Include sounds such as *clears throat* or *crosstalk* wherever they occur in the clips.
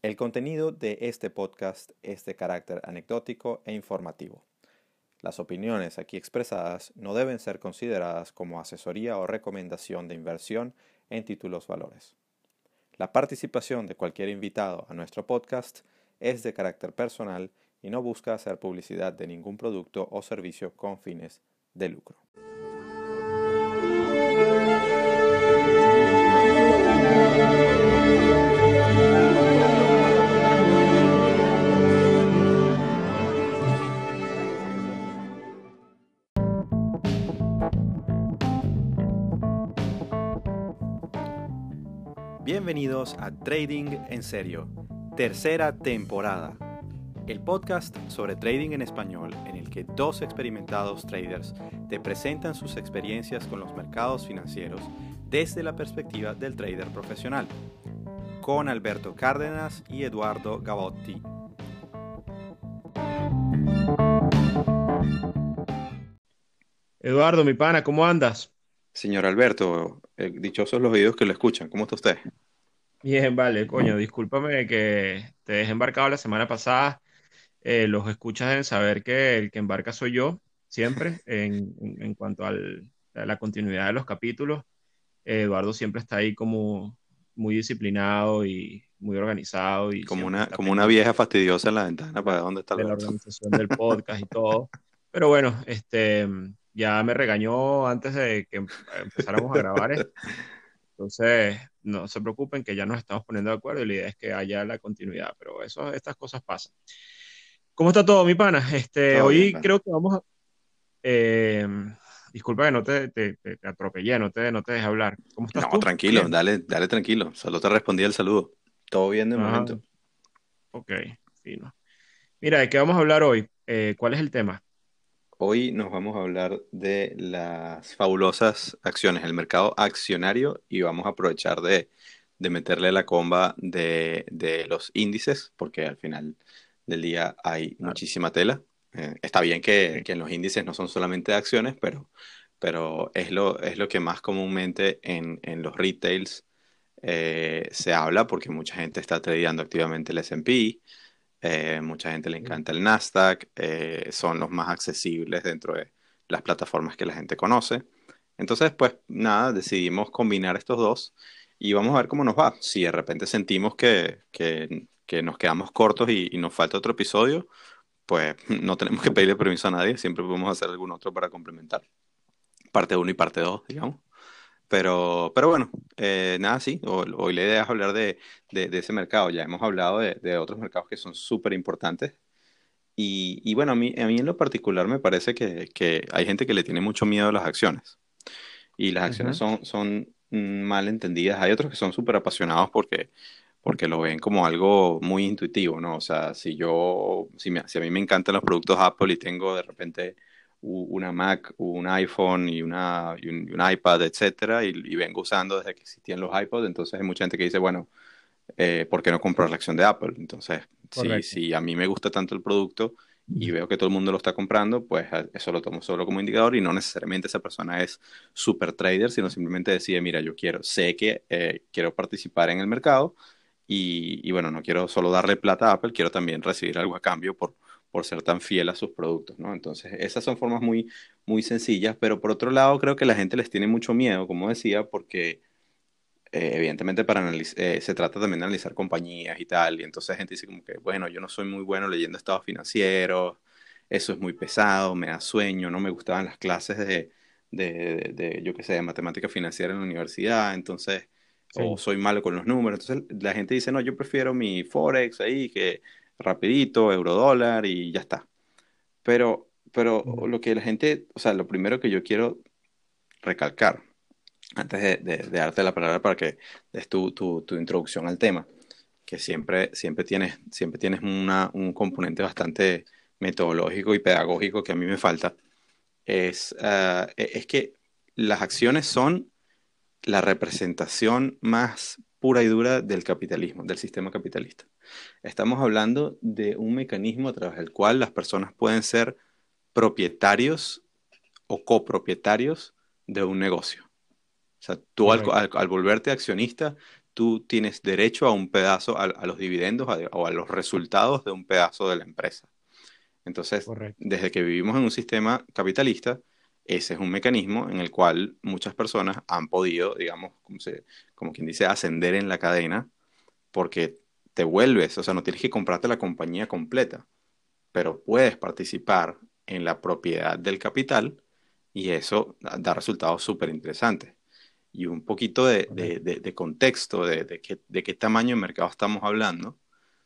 El contenido de este podcast es de carácter anecdótico e informativo. Las opiniones aquí expresadas no deben ser consideradas como asesoría o recomendación de inversión en títulos valores. La participación de cualquier invitado a nuestro podcast es de carácter personal y no busca hacer publicidad de ningún producto o servicio con fines de lucro. Bienvenidos a Trading en Serio, tercera temporada. El podcast sobre trading en español en el que dos experimentados traders te presentan sus experiencias con los mercados financieros desde la perspectiva del trader profesional, con Alberto Cárdenas y Eduardo Gavotti. Eduardo, mi pana, ¿cómo andas? Señor Alberto, eh, dichosos los oídos que lo escuchan. ¿Cómo está usted? Bien, vale, coño, discúlpame que te dejé embarcado la semana pasada. Eh, los escuchas deben saber que el que embarca soy yo, siempre, en, cuanto a la continuidad de los capítulos. Eduardo siempre está ahí como muy disciplinado y muy organizado. Y como una, como una vieja fastidiosa en la ventana para dónde está de la organización del podcast y todo. Pero bueno, este, ya me regañó antes de que empezáramos a grabar esto. *laughs* Entonces, no se preocupen que ya nos estamos poniendo de acuerdo y la idea es que haya la continuidad, pero eso, estas cosas pasan. ¿Cómo está todo, mi pana? Este, hoy creo que vamos a... Eh, disculpa que no te, te, atropellé, no te, no te dejé hablar. ¿Cómo estás no, tranquilo, dale, dale tranquilo. Solo te respondí el saludo. Todo bien de momento. Ok, fino. Mira, ¿de qué vamos a hablar hoy? Eh, ¿Cuál es el tema? Hoy nos vamos a hablar de las fabulosas acciones, el mercado accionario y vamos a aprovechar de, meterle la comba de, los índices, porque al final del día hay muchísima tela. Eh, está bien que, en los índices no son solamente acciones, pero, pero es, lo, es lo que más comúnmente en, los retails eh, se habla, porque mucha gente está tradeando activamente el S&P, eh, mucha gente le encanta el Nasdaq, eh, son los más accesibles dentro de las plataformas que la gente conoce. Entonces, pues nada, decidimos combinar estos dos y vamos a ver cómo nos va. Si de repente sentimos que, nos quedamos cortos y, nos falta otro episodio, pues *laughs* no tenemos que pedirle permiso a nadie, siempre podemos hacer algún otro para complementar. Parte 1 y parte 2, digamos. Pero, pero bueno, eh, nada, sí, hoy, la idea es hablar de, ese mercado. Ya hemos hablado de, otros mercados que son súper importantes. Y, bueno, a mí, a mí en lo particular me parece que, hay gente que le tiene mucho miedo a las acciones. Y las acciones son, son mal entendidas. Hay otros que son súper apasionados porque, porque lo ven como algo muy intuitivo, ¿no? O sea, si yo, si, si a mí me encantan los productos Apple y tengo de repente una Mac, un iPhone y, una, un, iPad, etcétera, y, vengo usando desde que existían los iPods, entonces hay mucha gente que dice, bueno, eh, ¿por qué no comprar la acción de Apple? Entonces, si, si, a mí me gusta tanto el producto y veo que todo el mundo lo está comprando, pues eso lo tomo solo como indicador y no necesariamente esa persona es super trader, sino simplemente decide, mira, yo quiero, sé que eh, quiero participar en el mercado y, y, bueno, no quiero solo darle plata a Apple, quiero también recibir algo a cambio por, por ser tan fiel a sus productos, ¿no? Entonces, esas son formas muy, muy sencillas, pero por otro lado, creo que la gente les tiene mucho miedo, como decía, porque eh, evidentemente para eh, se trata también de analizar compañías y tal, y entonces la gente dice como que, bueno, yo no soy muy bueno leyendo estados financieros, eso es muy pesado, me da sueño, no me gustaban las clases de, de, de, yo qué sé, de matemática financiera en la universidad, entonces, o soy malo con los números, entonces la gente dice, no, yo prefiero mi Forex ahí, que rapidito, euro dólar y ya está. Pero, pero lo que la gente, o sea, lo primero que yo quiero recalcar, antes de, darte la palabra para que des tu, tu, introducción al tema, que siempre, siempre tienes, siempre tienes una, un componente bastante metodológico y pedagógico que a mí me falta, es, ah, e, es que las acciones son la representación más pura y dura del capitalismo, del sistema capitalista. Estamos hablando de un mecanismo a través del cual las personas pueden ser propietarios o copropietarios de un negocio. O sea, tú al, volverte accionista, tú tienes derecho a un pedazo, a, los dividendos o a los resultados de un pedazo de la empresa. Entonces, desde que vivimos en un sistema capitalista, ese es un mecanismo en el cual muchas personas han podido, digamos, como, como quien dice, ascender en la cadena, porque te vuelves, o sea, no tienes que comprarte la compañía completa, pero puedes participar en la propiedad del capital y eso da resultados súper interesantes y un poquito de, contexto de, qué, tamaño de mercado estamos hablando. O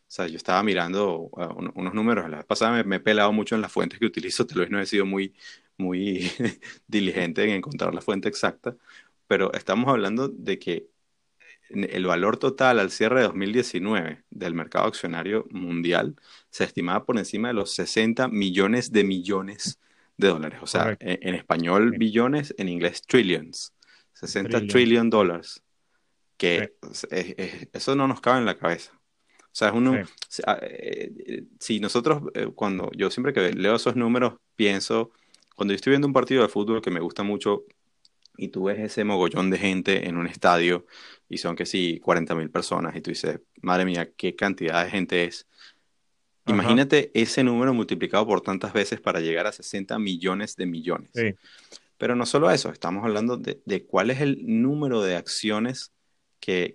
sea, yo estaba mirando uh, unos números, la vez pasada me, he pelado mucho en las fuentes que utilizo, *laughs* tal vez no he sido muy, muy *laughs* diligente en encontrar la fuente exacta, pero estamos hablando de que el valor total al cierre de 2019 del mercado accionario mundial se estimaba por encima de los 60 millones de millones de dólares. O sea, en, español billones, en inglés trillions. 60 trillion dólares. Que eso no nos cabe en la cabeza. O sea, es uno, ah, eh, si, nosotros, eh, cuando yo siempre que leo esos números, pienso, cuando yo estoy viendo un partido de fútbol que me gusta mucho y tú ves ese mogollón de gente en un estadio y son que sí, 40 mil personas y tú dices, madre mía, qué cantidad de gente es. Imagínate ese número multiplicado por tantas veces para llegar a 60 millones de millones. Sí. Pero no solo eso, estamos hablando de, cuál es el número de acciones que,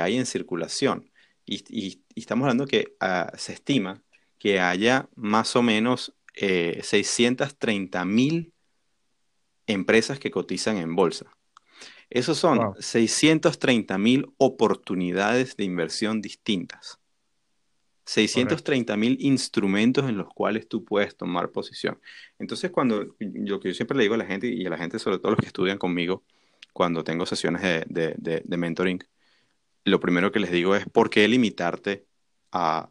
hay en circulación. Y, estamos hablando que ah, se estima que haya más o menos 630 eh, mil empresas que cotizan en bolsa. Esos son 630 mil oportunidades de inversión distintas. 630 mil instrumentos en los cuales tú puedes tomar posición. Entonces, cuando lo que yo siempre le digo a la gente y a la gente, sobre todo los que estudian conmigo, cuando tengo sesiones de, mentoring, lo primero que les digo es por qué limitarte a,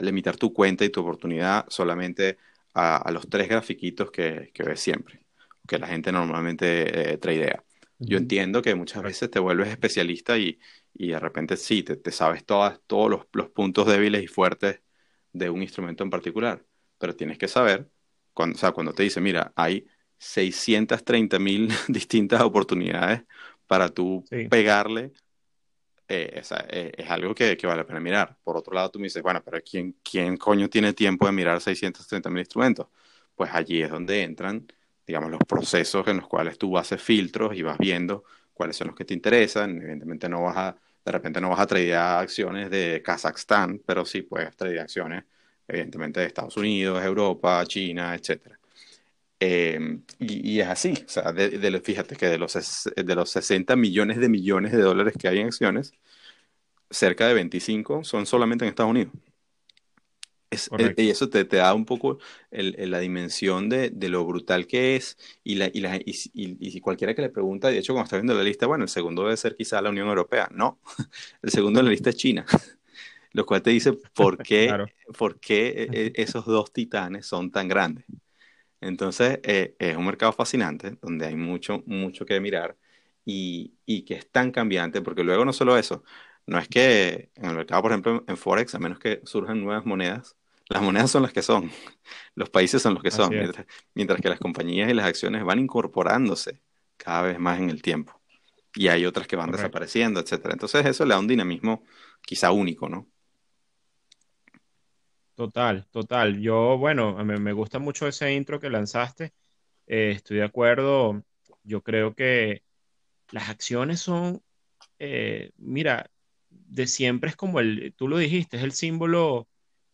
limitar tu cuenta y tu oportunidad solamente a, los tres grafiquitos que, ves siempre, que la gente normalmente eh, tradea. Yo entiendo que muchas veces te vuelves especialista y, y de repente sí, te, sabes todas, todos los, los, puntos débiles y fuertes de un instrumento en particular, pero tienes que saber, cuando, o sea, cuando te dice, mira, hay 630 mil *laughs* distintas oportunidades para tú pegarle, eh, eh, es algo que, que, vale la pena mirar. Por otro lado, tú me dices, bueno, pero ¿quién, quién coño tiene tiempo de mirar 630 mil instrumentos? Pues allí es donde entran, digamos, los procesos en los cuales tú haces filtros y vas viendo cuáles son los que te interesan. Evidentemente no vas a de repente no vas a tradear acciones de Kazajstán, pero sí puedes tradear acciones, evidentemente, de Estados Unidos, Europa, China, etc. Em, y, es así, o sea, fíjate que de los, de los 60 millones de millones de dólares que hay en acciones, cerca de 25 son solamente en Estados Unidos. Eh, y eso te, te, da un poco la dimensión de, de, lo brutal que es y, la, y, la, y, y, cualquiera que le pregunta, de hecho cuando está viendo la lista, bueno, el segundo debe ser quizá la Unión Europea. No, *laughs* el segundo en la lista es China, *laughs* lo cual te dice por *laughs* qué, por qué eh, eh, esos dos titanes son tan grandes. Entonces, es un mercado fascinante donde hay mucho, mucho que mirar y, y que es tan cambiante, porque luego no solo eso, no es que en el mercado, por ejemplo, en Forex, a menos que surjan nuevas monedas, las monedas son las que son, los países son los que son, mientras, que las compañías y las acciones van incorporándose cada vez más en el tiempo. Y hay otras que van desapareciendo, etcétera. Entonces eso le da un dinamismo quizá único, ¿no? Total, total. Yo, bueno, me, me gusta mucho ese intro que lanzaste. Eh, estoy de acuerdo. Yo creo que las acciones son, eh, mira, de siempre es como el, tú lo dijiste, es el símbolo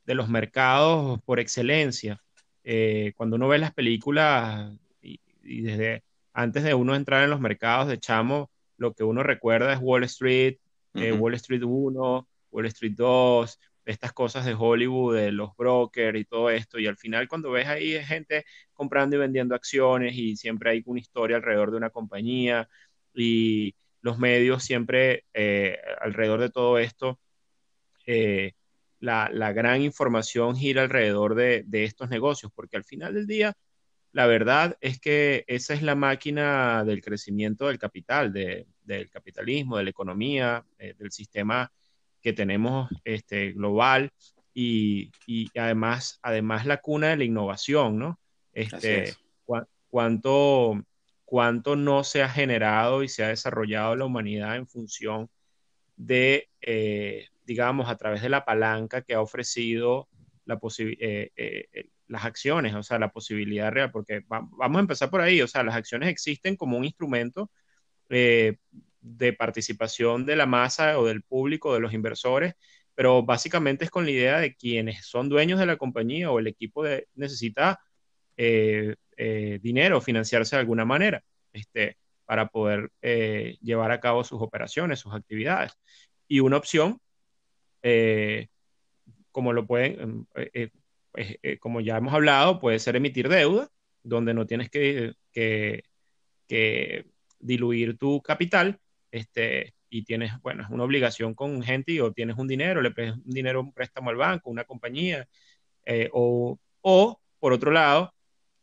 de los mercados por excelencia. Eh, cuando uno ve las películas y, desde antes de uno entrar en los mercados de chamo, lo que uno recuerda es Wall Street, eh, Wall Street 1, Wall Street 2, estas cosas de Hollywood, de los brokers y todo esto. Y al final cuando ves ahí gente comprando y vendiendo acciones y siempre hay una historia alrededor de una compañía y los medios siempre eh, alrededor de todo esto la, gran información gira alrededor de, estos negocios, porque al final del día, la verdad es que esa es la máquina del crecimiento del capital, del capitalismo, de la economía, eh, del sistema que tenemos este, global y, además, además la cuna de la innovación, ¿no? Este, cuánto, cuánto no se ha generado y se ha desarrollado la humanidad en función de, eh, digamos, a través de la palanca que ha ofrecido la eh, eh, las acciones, o sea, la posibilidad real, porque vamos a empezar por ahí, o sea, las acciones existen como un instrumento de participación de la masa o del público, de los inversores, pero básicamente es con la idea de quienes son dueños de la compañía o el equipo de, necesita dinero, financiarse de alguna manera. Este, para poder eh, llevar a cabo sus operaciones, sus actividades. Y una opción, eh, como lo pueden, eh, pues, como ya hemos hablado, puede ser emitir deuda, donde no tienes que, diluir tu capital, este, y tienes, bueno, una obligación con gente o tienes un dinero, le pides un dinero, un préstamo al banco, una compañía, o, o, por otro lado,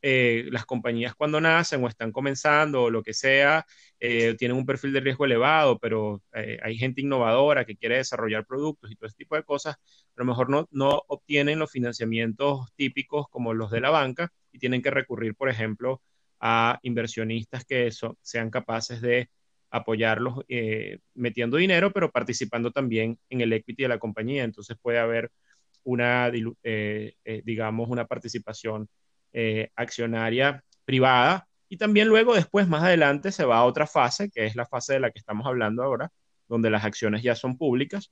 eh, las compañías cuando nacen o están comenzando o lo que sea, eh, tienen un perfil de riesgo elevado, pero eh, hay gente innovadora que quiere desarrollar productos y todo ese tipo de cosas, a lo mejor no, no obtienen los financiamientos típicos como los de la banca y tienen que recurrir, por ejemplo, a inversionistas que sean capaces de apoyarlos metiendo dinero, pero participando también en el equity de la compañía. Entonces puede haber una, digamos, una participación eh, accionaria privada. Y también luego, después, más adelante, se va a otra fase, que es la fase de la que estamos hablando ahora, donde las acciones ya son públicas,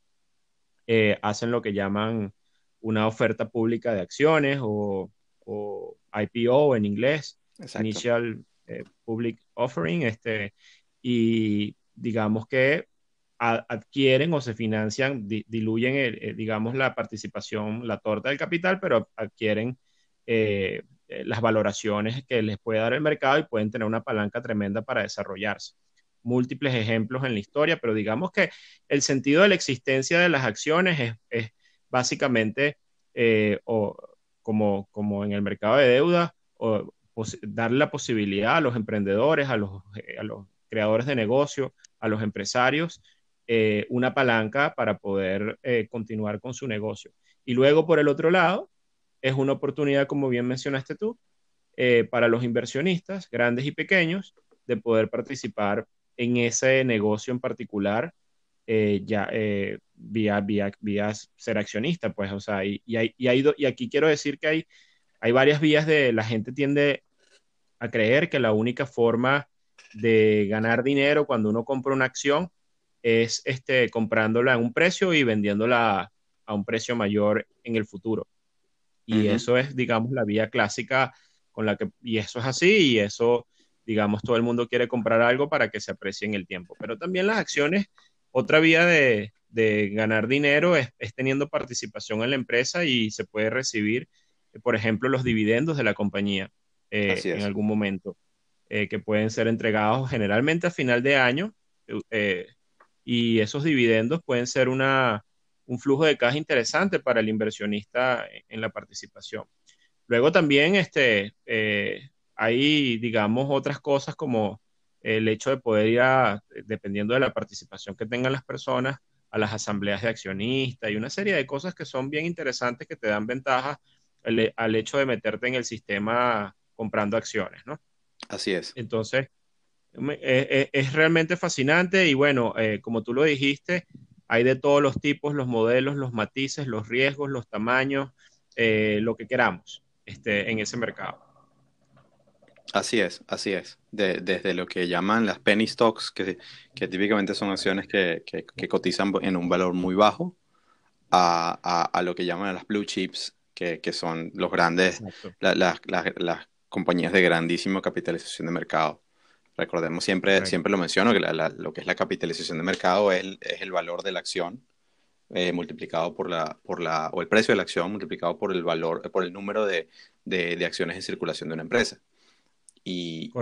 eh, hacen lo que llaman una oferta pública de acciones o, IPO en inglés, Initial eh, Public Offering, este, y digamos que adquieren o se financian, diluyen, digamos, la participación, la torta del capital, pero adquieren eh, las valoraciones que les puede dar el mercado y pueden tener una palanca tremenda para desarrollarse. Múltiples ejemplos en la historia, pero digamos que el sentido de la existencia de las acciones es, básicamente, eh, o, como, como en el mercado de deuda, o, darle la posibilidad a los emprendedores, a los, eh, a los creadores de negocio, a los empresarios, una palanca para poder continuar con su negocio. Y luego, por el otro lado, es una oportunidad, como bien mencionaste tú, eh, para los inversionistas, grandes y pequeños, de poder participar en ese negocio en particular, eh, ya eh, vía, vía, ser accionista, pues, o sea, y, y, hay, y, aquí quiero decir que hay, hay varias vías de, la gente tiende a creer que la única forma de ganar dinero cuando uno compra una acción es este, comprándola a un precio y vendiéndola a un precio mayor en el futuro. Y eso es, digamos, la vía clásica con la que, y eso es así, y eso, digamos, todo el mundo quiere comprar algo para que se aprecie en el tiempo. Pero también las acciones, otra vía de, ganar dinero es, teniendo participación en la empresa y se puede recibir, por ejemplo, los dividendos de la compañía eh, en algún momento, eh, que pueden ser entregados generalmente a final de año. Eh, y esos dividendos pueden ser una, un flujo de caja interesante para el inversionista en la participación. Luego también este, eh, hay, digamos, otras cosas como el hecho de poder ir a, dependiendo de la participación que tengan las personas, a las asambleas de accionistas y una serie de cosas que son bien interesantes que te dan ventaja al, hecho de meterte en el sistema comprando acciones, ¿no? Así es. Entonces, es, realmente fascinante y bueno, eh, como tú lo dijiste, hay de todos los tipos, los modelos, los matices, los riesgos, los tamaños, eh, lo que queramos este, en ese mercado. Así es, así es. desde lo que llaman las penny stocks, que, típicamente son acciones que, cotizan en un valor muy bajo, a, lo que llaman las blue chips, que, son los grandes, las compañías de grandísima capitalización de mercado. Recordemos siempre, siempre lo menciono, que lo que es la capitalización de mercado es el, valor de la acción eh, multiplicado por la, por la, o el precio de la acción multiplicado por el valor, por el número de, acciones en circulación de una empresa. Y,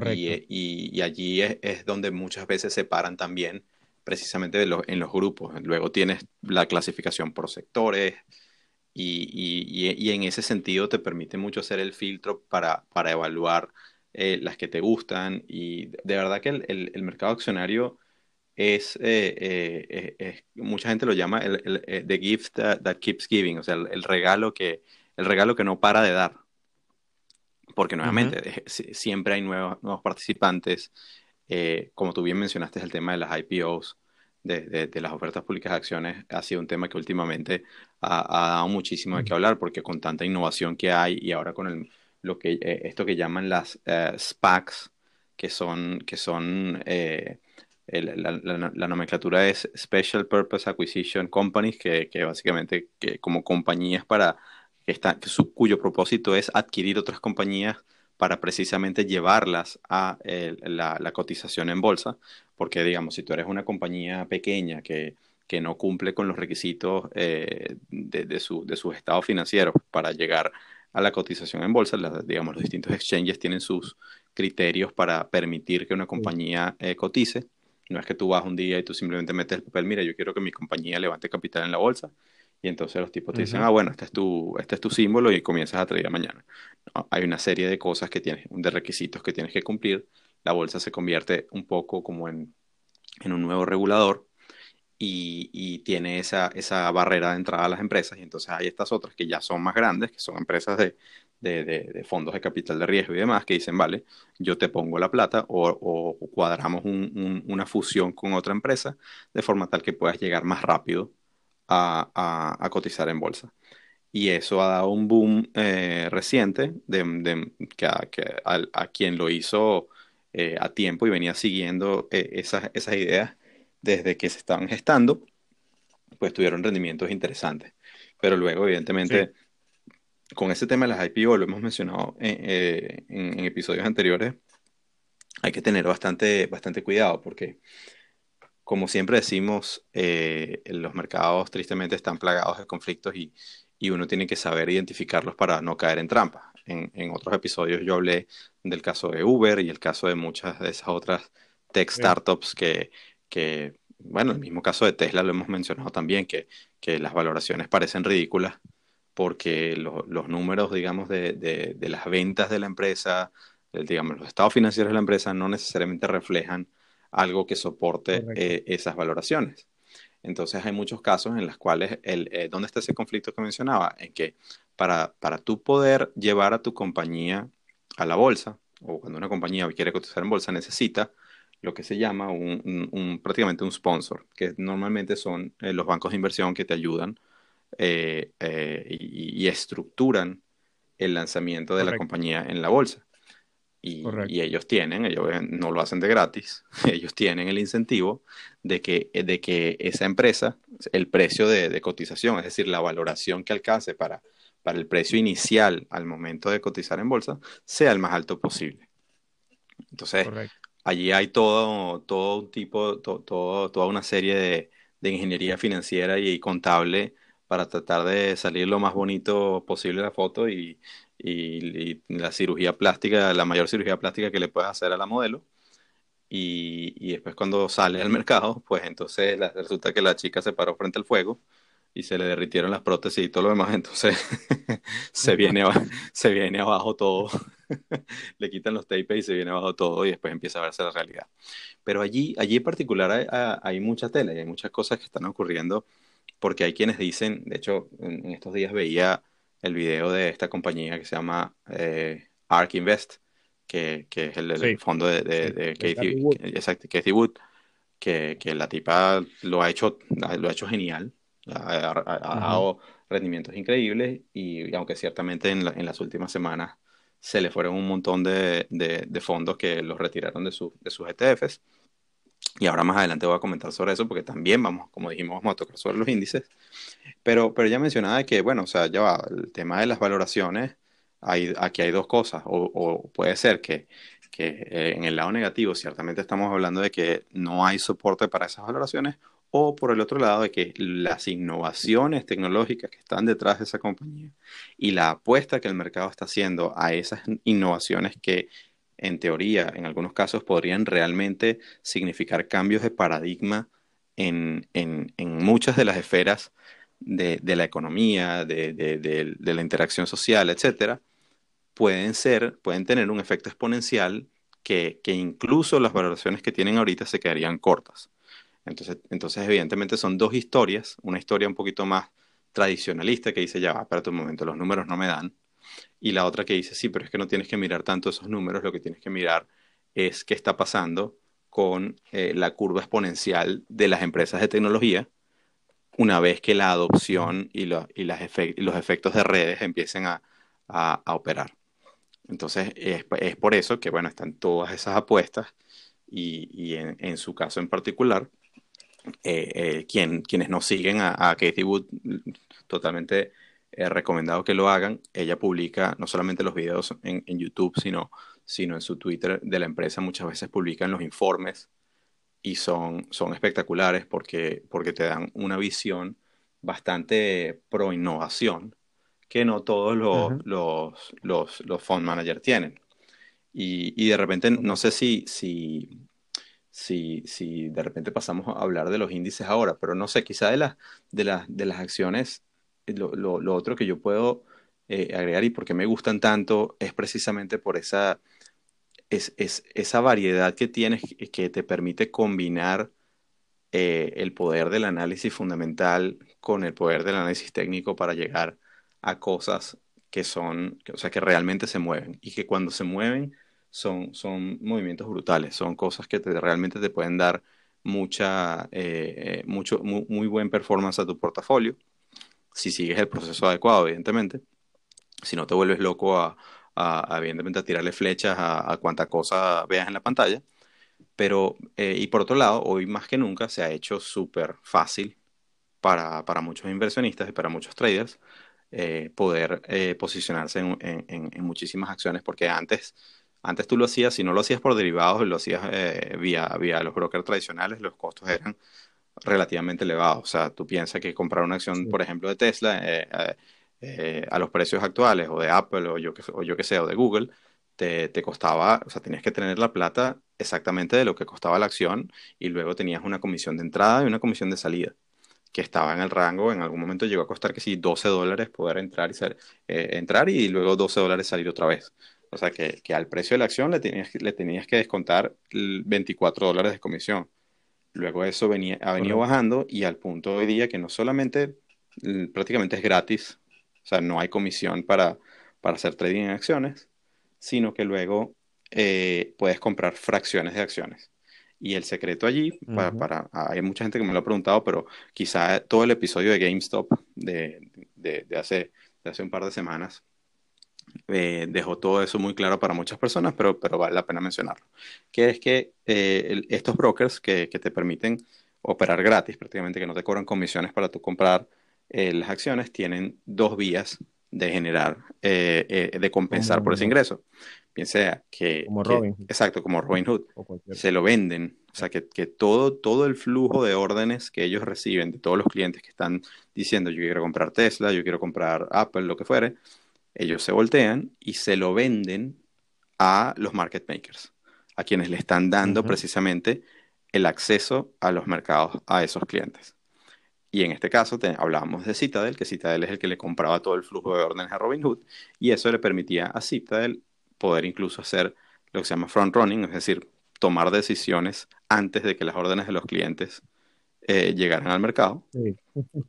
y, allí es, donde muchas veces se paran también precisamente en los grupos. Luego tienes la clasificación por sectores y, en ese sentido te permite mucho hacer el filtro para, para evaluar eh, las que te gustan y de verdad que el, el, mercado accionario es, eh, eh, mucha gente lo llama el, the gift that, keeps giving, o sea, el, regalo que, el regalo que no para de dar. Porque nuevamente siempre hay nuevos, nuevos participantes, como tú bien mencionaste, es el tema de las IPOs, de, las ofertas públicas de acciones ha sido un tema que últimamente ha, dado muchísimo de qué hablar porque con tanta innovación que hay y ahora con el, lo que, eh, esto que llaman las eh, SPACs, que son, que son eh, la, nomenclatura es Special Purpose Acquisition Companies, que, que básicamente que como compañías para que está, su, cuyo propósito es adquirir otras compañías para precisamente llevarlas a la, cotización en bolsa, porque digamos, si tú eres una compañía pequeña que, que no cumple con los requisitos de, de, su, de sus estados financieros para llegar a la cotización en bolsa, digamos, los distintos exchanges tienen sus criterios para permitir que una compañía eh, cotice. No es que tú vas un día y tú simplemente metes el papel, mira, yo quiero que mi compañía levante capital en la bolsa, y entonces los tipos te dicen, ah, bueno, este es tu, este es tu símbolo y comienzas a traer mañana. hay una serie de cosas que tienes, de requisitos que tienes que cumplir. La bolsa se convierte un poco como en, en un nuevo regulador y, tiene esa, esa, barrera de entrada a las empresas. Y entonces hay estas otras que ya son más grandes, que son empresas de, de, fondos de capital de riesgo y demás, que dicen, vale, yo te pongo la plata o, cuadramos una fusión con otra empresa de forma tal que puedas llegar más rápido a, cotizar en bolsa. Y eso ha dado un boom eh, reciente de, que, a, quien lo hizo eh, a tiempo y venía siguiendo eh, esas ideas desde que se estaban gestando, pues tuvieron rendimientos interesantes. Pero luego, evidentemente, con ese tema de las IPO, lo hemos mencionado eh, en, episodios anteriores, hay que tener bastante, bastante cuidado porque, como siempre decimos, eh, los mercados tristemente están plagados de conflictos y, y, uno tiene que saber identificarlos para no caer en trampas. En, en, otros episodios yo hablé del caso de Uber y el caso de muchas de esas otras tech startups que que, bueno, el mismo caso de Tesla lo hemos mencionado también, que, que las valoraciones parecen ridículas porque los números, digamos, de, de, las ventas de la empresa, digamos, los estados financieros de la empresa no necesariamente reflejan algo que soporte eh, esas valoraciones. Entonces hay muchos casos en los cuales, el, eh, ¿dónde está ese conflicto que mencionaba? En que para, para tú poder llevar a tu compañía a la bolsa, o cuando una compañía quiere cotizar en bolsa, necesita lo que se llama un, prácticamente un sponsor, que normalmente son eh, los bancos de inversión que te ayudan eh, eh, y, estructuran el lanzamiento de la compañía en la bolsa. Y, ellos tienen, ellos no lo hacen de gratis, *laughs* ellos tienen el incentivo de que, de que esa empresa, el precio de, cotización, es decir, la valoración que alcance para, para el precio inicial al momento de cotizar en bolsa, sea el más alto posible. Entonces, allí hay todo, todo un tipo, todo, toda una serie de, ingeniería financiera y, contable para tratar de salir lo más bonito posible la foto y, la cirugía plástica, la mayor cirugía plástica que le puedes hacer a la modelo. Y, después cuando sale al *laughs* mercado, pues entonces resulta que la chica se paró frente al fuego y se le derritieron las prótesis y todo lo demás, *laughs* entonces *laughs* se, viene, se viene abajo todo, *laughs* le quitan los tapes y se viene abajo todo y después empieza a verse la realidad. Pero allí, allí en particular hay, hay mucha tela y hay muchas cosas que están ocurriendo porque hay quienes dicen, de hecho, en, estos días veía el video de esta compañía que se llama eh, ARK Invest, que, que es el, fondo de, de, Kathy, Wood, que, que, la tipa lo ha hecho, lo ha hecho genial ha, dado rendimientos increíbles y, aunque ciertamente en, las últimas semanas se le fueron un montón de, de, fondos que los retiraron de, su, de sus ETFs. Y ahora más adelante voy a comentar sobre eso porque también vamos, como dijimos, vamos a tocar sobre los índices. Pero, pero ya mencionaba que, bueno, o sea, ya va, el tema de las valoraciones, hay, aquí hay dos cosas. O, o puede ser que, que eh, en el lado negativo, ciertamente estamos hablando de que no hay soporte para esas valoraciones, o por el otro lado de que las innovaciones tecnológicas que están detrás de esa compañía y la apuesta que el mercado está haciendo a esas innovaciones que en teoría en algunos casos podrían realmente significar cambios de paradigma en, muchas de las esferas de, la economía, de, la interacción social, etcétera, pueden ser, pueden tener un efecto exponencial que, que incluso las valoraciones que tienen ahorita se quedarían cortas. Entonces, entonces, evidentemente son dos historias, una historia un poquito más tradicionalista que dice, ya va, espérate un momento, los números no me dan, y la otra que dice, sí, pero es que no tienes que mirar tanto esos números, lo que tienes que mirar es qué está pasando con eh, la curva exponencial de las empresas de tecnología una vez que la adopción y, los efectos de redes empiecen a, operar. Entonces, es, por eso que, bueno, están todas esas apuestas y, en, su caso en particular, eh, eh, quienes no siguen a, Katie Wood, totalmente eh, recomendado que lo hagan. Ella publica no solamente los videos en, en, YouTube, sino, sino en su Twitter de la empresa. Muchas veces publican los informes y son, son espectaculares porque, porque te dan una visión bastante pro innovación que no todos los, los, los, los, fund managers tienen. Y, y, de repente, no sé si, si, si, si de repente pasamos a hablar de los índices ahora, pero no sé, quizá de, las de, las de las acciones, lo, lo, lo otro que yo puedo eh, agregar y porque me gustan tanto es precisamente por esa es, esa variedad que tienes que te permite combinar eh, el poder del análisis fundamental con el poder del análisis técnico para llegar a cosas que son, o sea, que realmente se mueven y que cuando se mueven son, son movimientos brutales, son cosas que te, realmente te pueden dar mucha, eh, mucho, muy, muy, buen performance a tu portafolio, si sigues el proceso adecuado, evidentemente, si no te vuelves loco a, a, evidentemente a tirarle flechas a, a cuanta cosa veas en la pantalla. Pero, eh, y por otro lado, hoy más que nunca se ha hecho súper fácil para, para, muchos inversionistas y para muchos traders eh, poder eh, posicionarse en, en, en, muchísimas acciones, porque antes, antes tú lo hacías, si no lo hacías por derivados, lo hacías vía, vía los brokers tradicionales, los costos eran relativamente elevados. O sea, tú piensas que comprar una acción, por ejemplo, de Tesla, eh, a los precios actuales, o de Apple, o yo que, o yo que sé, o de Google, te, te, costaba, o sea, tenías que tener la plata exactamente de lo que costaba la acción y luego tenías una comisión de entrada y una comisión de salida que estaba en el rango, en algún momento llegó a costar que sí, 12 dólares poder entrar y, ser, eh, entrar y luego 12 dólares salir otra vez. O sea que, que, al precio de la acción le tenías, le tenías que descontar 24 dólares de comisión. Luego eso venía, ha venido bajando y al punto de hoy día que no solamente prácticamente es gratis o sea, no hay comisión para, para hacer trading en acciones, sino que luego eh, puedes comprar fracciones de acciones. Y el secreto allí, para, hay mucha gente que me lo ha preguntado, pero quizá todo el episodio de GameStop de, de, hace, de hace un par de semanas eh, dejó todo eso muy claro para muchas personas, pero, pero vale la pena mencionarlo. Que es que eh, estos brokers que, que, te permiten operar gratis, prácticamente que no te cobran comisiones para tú comprar eh, las acciones tienen dos vías de generar, eh, de compensar por ese ingreso. Piensa que... Como Robin. exacto, como Robinhood. Se lo venden. O sea, que, todo, todo el flujo de órdenes que ellos reciben de todos los clientes que están diciendo yo quiero comprar Tesla, yo quiero comprar Apple, lo que fuere, ellos se voltean y se lo venden a los market makers, a quienes le están dando precisamente el acceso a los mercados a esos clientes. Y en este caso hablábamos de Citadel, que Citadel es el que le compraba todo el flujo de órdenes a Robinhood, y eso le permitía a Citadel poder incluso hacer lo que se llama front running, es decir, tomar decisiones antes de que las órdenes de los clientes eh, llegaran al mercado.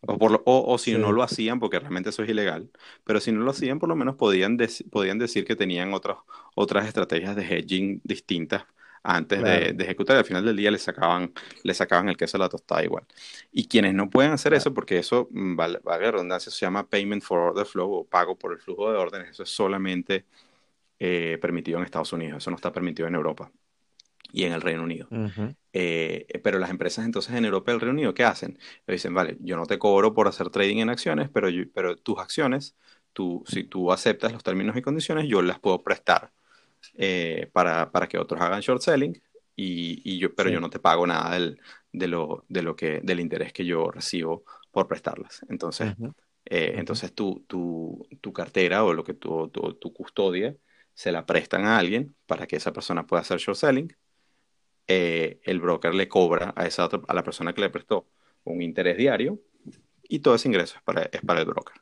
O, por o, si no lo hacían, porque realmente eso es ilegal, pero si no lo hacían, por lo menos podían, podían decir que tenían otras estrategias de hedging distintas antes de, ejecutar. Al final del día le sacaban, le sacaban el queso a la tostada igual. Y quienes no pueden hacer eso, porque eso, mm, vale, vale redundancia, se llama payment for order flow o pago por el flujo de órdenes, eso es solamente eh, permitido en Estados Unidos, eso no está permitido en Europa y en el Reino Unido. Eh, pero las empresas entonces en Europa y el Reino Unido, ¿qué hacen? Le dicen, vale, yo no te cobro por hacer trading en acciones, pero, pero tus acciones, tú, si tú aceptas los términos y condiciones, yo las puedo prestar eh, para, para, que otros hagan short selling, y, y yo, pero yo no te pago nada del, de lo, de lo que, del interés que yo recibo por prestarlas. Entonces, eh, entonces tu, tu, tu, cartera o lo que tu, tu, custodia se la prestan a alguien para que esa persona pueda hacer short selling. Eh, el broker le cobra a, esa a la persona que le prestó un interés diario y todo ese ingreso es para, el broker.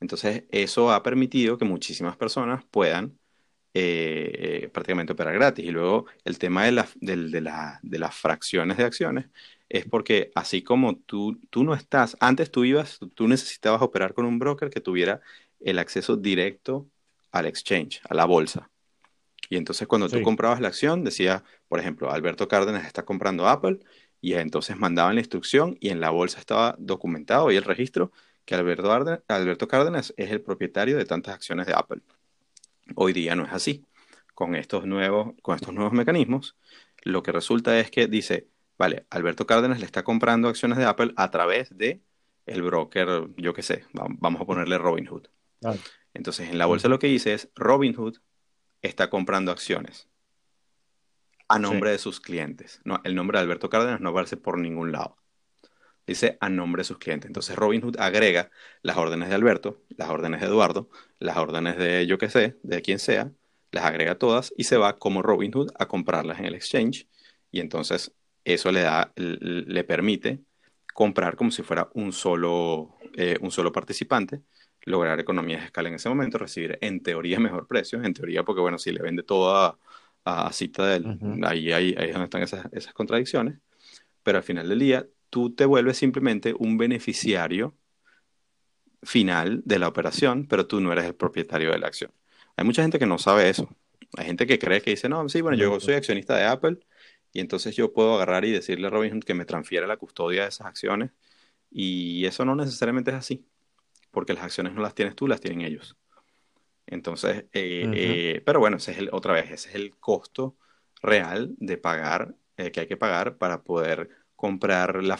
Entonces, eso ha permitido que muchísimas personas puedan eh, prácticamente operar gratis. Y luego el tema de, de, de, las fracciones de acciones es porque así como tú, tú no estás, antes tú ibas, tú necesitabas operar con un broker que tuviera el acceso directo al exchange, a la bolsa. Y entonces cuando tú comprabas la acción, decía, por ejemplo, Alberto Cárdenas está comprando Apple, y entonces mandaban la instrucción y en la bolsa estaba documentado y el registro que Alberto, Alberto Cárdenas es el propietario de tantas acciones de Apple. Hoy día no es así. Con estos nuevos, con estos nuevos mecanismos, lo que resulta es que dice, vale, Alberto Cárdenas le está comprando acciones de Apple a través de el broker, yo qué sé, va- vamos a ponerle Robinhood. Claro. Entonces, en la bolsa lo que dice es, Robinhood está comprando acciones a nombre Sí. de sus clientes. No, el nombre de Alberto Cárdenas no aparece por ningún lado. Dice a nombre de sus clientes. Entonces Robinhood agrega las órdenes de Alberto, las órdenes de Eduardo, las órdenes de yo qué sé, de quien sea, las agrega todas y se va como Robinhood a comprarlas en el exchange. Y entonces eso le da, le permite comprar como si fuera un solo, eh, un solo participante, lograr economías de escala en ese momento, recibir en teoría *laughs* mejor precio, en teoría porque bueno, si le vende todo a, a Citadel, Ujú. ahí, ahí, ahí es donde están esas, esas contradicciones, pero al final del día tú te vuelves simplemente un beneficiario final de la operación, pero tú no eres el propietario de la acción. Hay mucha gente que no sabe eso. Hay gente que cree que dice, no, sí, bueno, yo soy accionista de Apple y entonces yo puedo agarrar y decirle a Robinhood que me transfiera la custodia de esas acciones y eso no necesariamente es así, porque las acciones no las tienes tú, las tienen ellos. Entonces, eh, eh, pero bueno, ese es el, otra vez, ese es el costo real de pagar, eh, que hay que pagar para poder comprar, la,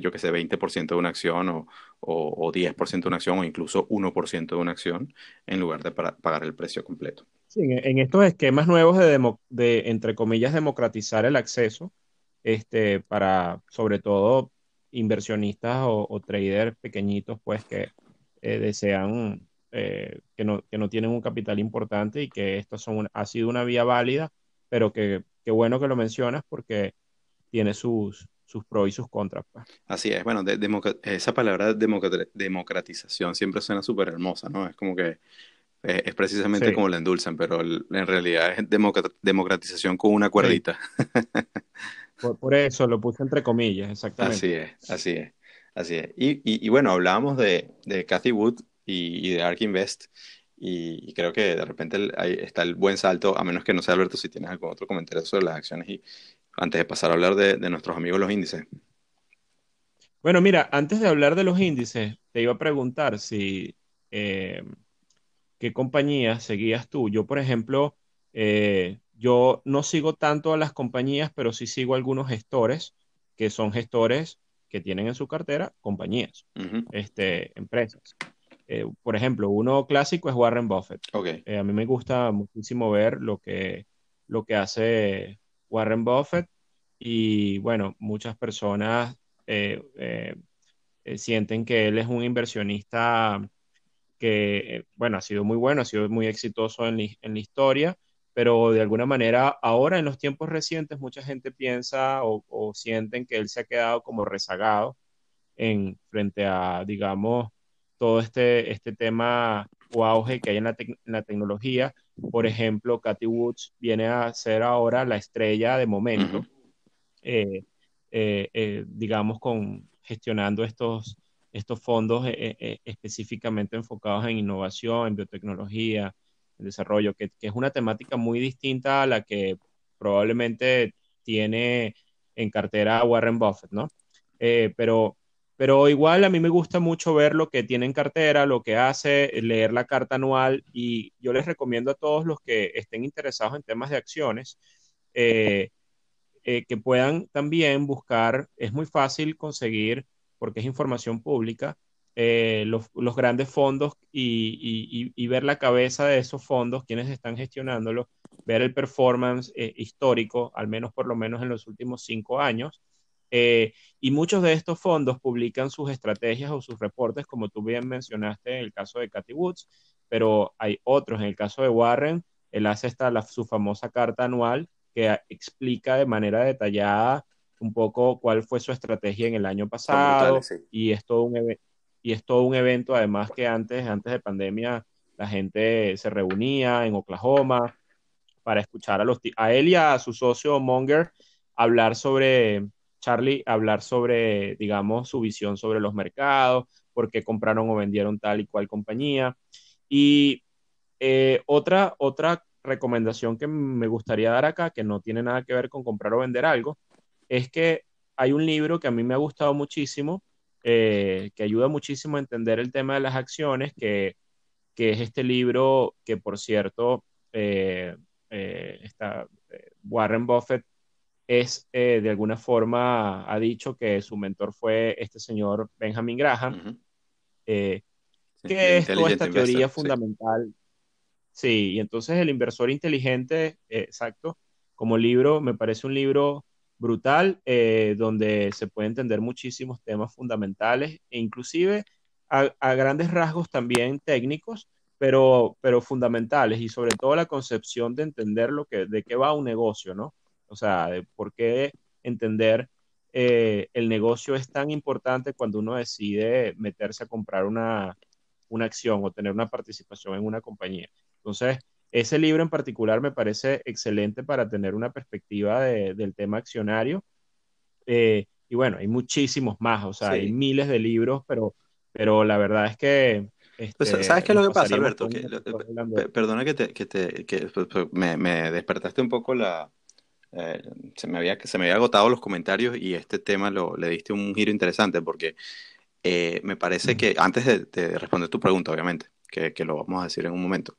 yo que sé, 20% de una acción o, o, o 10% de una acción o incluso 1% de una acción en lugar de para- pagar el precio completo. Sí, en, en estos esquemas nuevos de, demo- de, entre comillas, democratizar el acceso, este, para sobre todo inversionistas o, o traders pequeñitos, pues que eh, desean, eh, que no, que no tienen un capital importante y que esto son un- ha sido una vía válida, pero que, que bueno que lo mencionas porque tiene sus, sus pros y sus contras, pues. Así es, bueno, de- esa palabra democratización siempre suena súper hermosa, ¿no? Es como que eh, es precisamente Sí, como la endulzan, pero el- en realidad es democratización con una sí, cuerdita. *laughs* por, por eso lo puse entre comillas, exactamente. Así es, así es, así es. Y, y- bueno, hablábamos de, de Cathy Wood y, de ARK Invest, y, creo que de repente ahí está el buen salto, a menos que no sea Alberto, si tienes algún otro comentario sobre las acciones, y antes de pasar a hablar de, de nuestros amigos los índices. Bueno, mira, antes de hablar de los índices, te iba a preguntar si eh, qué compañías seguías tú. Yo, por ejemplo, eh, yo no sigo tanto a las compañías, pero sí sigo a algunos gestores que son gestores que tienen en su cartera compañías, este, empresas. Eh, por ejemplo, uno clásico es Warren Buffett. Ok, Eh, a mí me gusta muchísimo ver lo que, lo que hace Warren Buffett y bueno, muchas personas eh, sienten que él es un inversionista que, bueno, ha sido muy bueno, ha sido muy exitoso en, li- en la historia, pero de alguna manera ahora en los tiempos recientes mucha gente piensa o, o sienten que él se ha quedado como rezagado en frente a, digamos, todo este, este tema o auge que hay en la, tecnología. Por ejemplo, Cathy Woods viene a ser ahora la estrella de momento, eh, eh, eh, digamos, con gestionando estos, estos fondos específicamente enfocados en innovación, en biotecnología, en desarrollo, que, que es una temática muy distinta a la que probablemente tiene en cartera Warren Buffett, ¿no? Eh, pero, pero igual a mí me gusta mucho ver lo que tiene en cartera, lo que hace, leer la carta anual y yo les recomiendo a todos los que estén interesados en temas de acciones eh, eh, que puedan también buscar, es muy fácil conseguir, porque es información pública, eh, los, los, grandes fondos y, y, y, ver la cabeza de esos fondos, quienes están gestionándolos, ver el performance eh, histórico, al menos por lo menos en los últimos cinco años. Eh, y muchos de estos fondos publican sus estrategias o sus reportes, como tú bien mencionaste en el caso de Cathy Woods, pero hay otros. En el caso de Warren, él hace esta, la, su famosa carta anual que explica de manera detallada un poco cuál fue su estrategia en el año pasado brutales, sí. y, es todo un y es todo un evento además que antes, antes de pandemia la gente se reunía en Oklahoma para escuchar a, los, a él y a su socio Monger hablar sobre, Charlie, hablar sobre, digamos, su visión sobre los mercados, por qué compraron o vendieron tal y cual compañía. Y eh, otra, otra recomendación que me gustaría dar acá, que no tiene nada que ver con comprar o vender algo, es que hay un libro que a mí me ha gustado muchísimo, eh, que ayuda muchísimo a entender el tema de las acciones, que, es este libro que, por cierto, eh, está, Warren Buffett es de alguna forma ha dicho que su mentor fue este señor Benjamin Graham, que es toda esta teoría fundamental. Sí. y entonces el inversor inteligente, eh, exacto, como libro, me parece un libro brutal, eh, donde se puede entender muchísimos temas fundamentales e inclusive a, grandes rasgos también técnicos, pero, pero fundamentales y sobre todo la concepción de entender lo que, de qué va un negocio, ¿no? O sea, de por qué entender eh, el negocio es tan importante cuando uno decide meterse a comprar una, una acción o tener una participación en una compañía. Entonces, ese libro en particular me parece excelente para tener una perspectiva del tema accionario. Eh, y bueno, hay muchísimos más, o sea, hay miles de libros, pero, pero la verdad es que... Pues, este, ¿Sabes qué es lo que pasa, Alberto? perdona que, te, que, te, que pues, pues, me, me, despertaste un poco la... Eh, se, me había, se me había agotado los comentarios y este tema lo, le diste un giro interesante porque eh, me parece que, antes de, responder tu pregunta, obviamente, que, que, lo vamos a decir en un momento,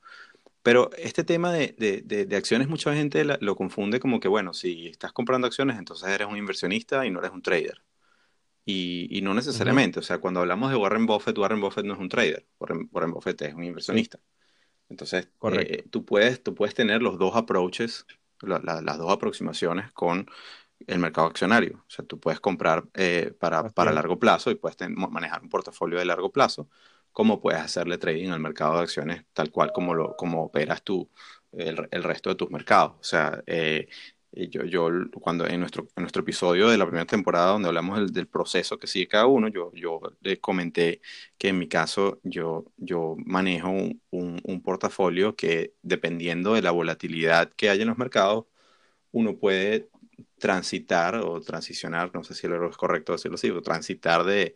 pero este tema de, de, de acciones, mucha gente lo confunde como que, bueno, si estás comprando acciones, entonces eres un inversionista y no eres un trader. Y, y no necesariamente, o sea, cuando hablamos de Warren Buffett, Warren Buffett no es un trader, Warren, Warren Buffett es un inversionista. Entonces, eh, tú, puedes, tú puedes tener los dos approaches, las dos aproximaciones con el mercado accionario. O sea, tú puedes comprar eh, para, para, largo plazo y puedes manejar un portafolio de largo plazo, como puedes hacerle trading al mercado de acciones tal cual como, lo, como operas tú el, el resto de tus mercados. O sea, eh, yo, yo cuando en nuestro, en nuestro episodio de la primera temporada donde hablamos del, proceso que sigue cada uno, yo, yo le comenté que en mi caso yo, yo manejo un, un, portafolio que dependiendo de la volatilidad que hay en los mercados, uno puede transitar o transicionar, no sé si es correcto decirlo así, o transitar de,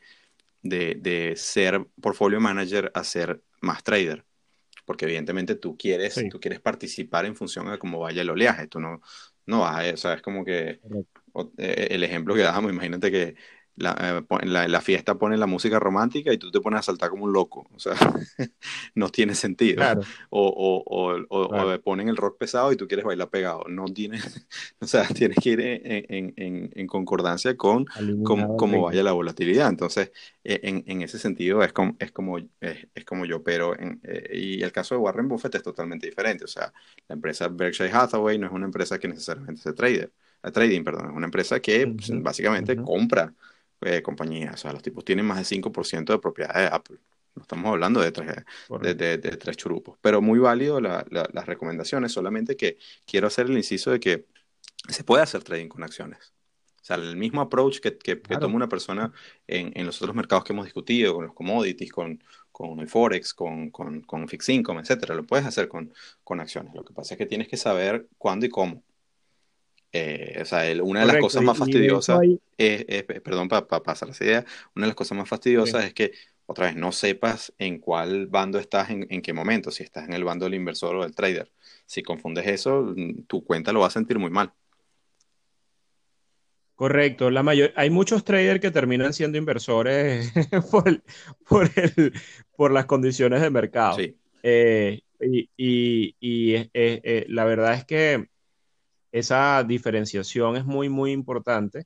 de, de, ser portfolio manager a ser más trader. Porque evidentemente tú quieres, tú quieres participar en función de cómo vaya el oleaje. Tú no, no vas a, o sea, es como que eh, el ejemplo que damos, imagínate que la, eh, la, la, fiesta pone la música romántica y tú te pones a saltar como un loco. O sea, *laughs* no tiene sentido. O, o, o, o, ponen el rock pesado y tú quieres bailar pegado. No tiene, *laughs* o sea, tienes que ir en, en, en concordancia con cómo vaya la volatilidad. Entonces, e, en, en, ese sentido es como, es como, es, como yo, pero eh, y el caso de Warren Buffett es totalmente diferente. O sea, la empresa Berkshire Hathaway no es una empresa que necesariamente se trader, trading, perdón, es una empresa que pues, básicamente compra eh, compañías. O sea, los tipos tienen más de 5% de propiedad de Apple. No estamos hablando de tres, de, de, tres churupos. Pero muy válido las recomendaciones, solamente que quiero hacer el inciso de que se puede hacer trading con acciones. O sea, el mismo approach que, que, toma una persona en, en, los otros mercados que hemos discutido, con los commodities, con, con el Forex, con, con, con Fixed Income, etcétera, lo puedes hacer con, con acciones. Lo que pasa es que tienes que saber cuándo y cómo. Eh, o sea, una de las cosas más fastidiosas es, perdón, para pasar esa idea, una de las cosas más fastidiosas es que otra vez no sepas en cuál bando estás en, en, qué momento, si estás en el bando del inversor o del trader. Si confundes eso, mm, tu cuenta lo va a sentir muy mal. Correcto, la mayor, hay muchos traders que terminan siendo inversores *laughs* por, por, el, por, las condiciones de mercado. Sí. Eh, y, y, y eh, eh, la verdad es que esa diferenciación es muy, muy importante,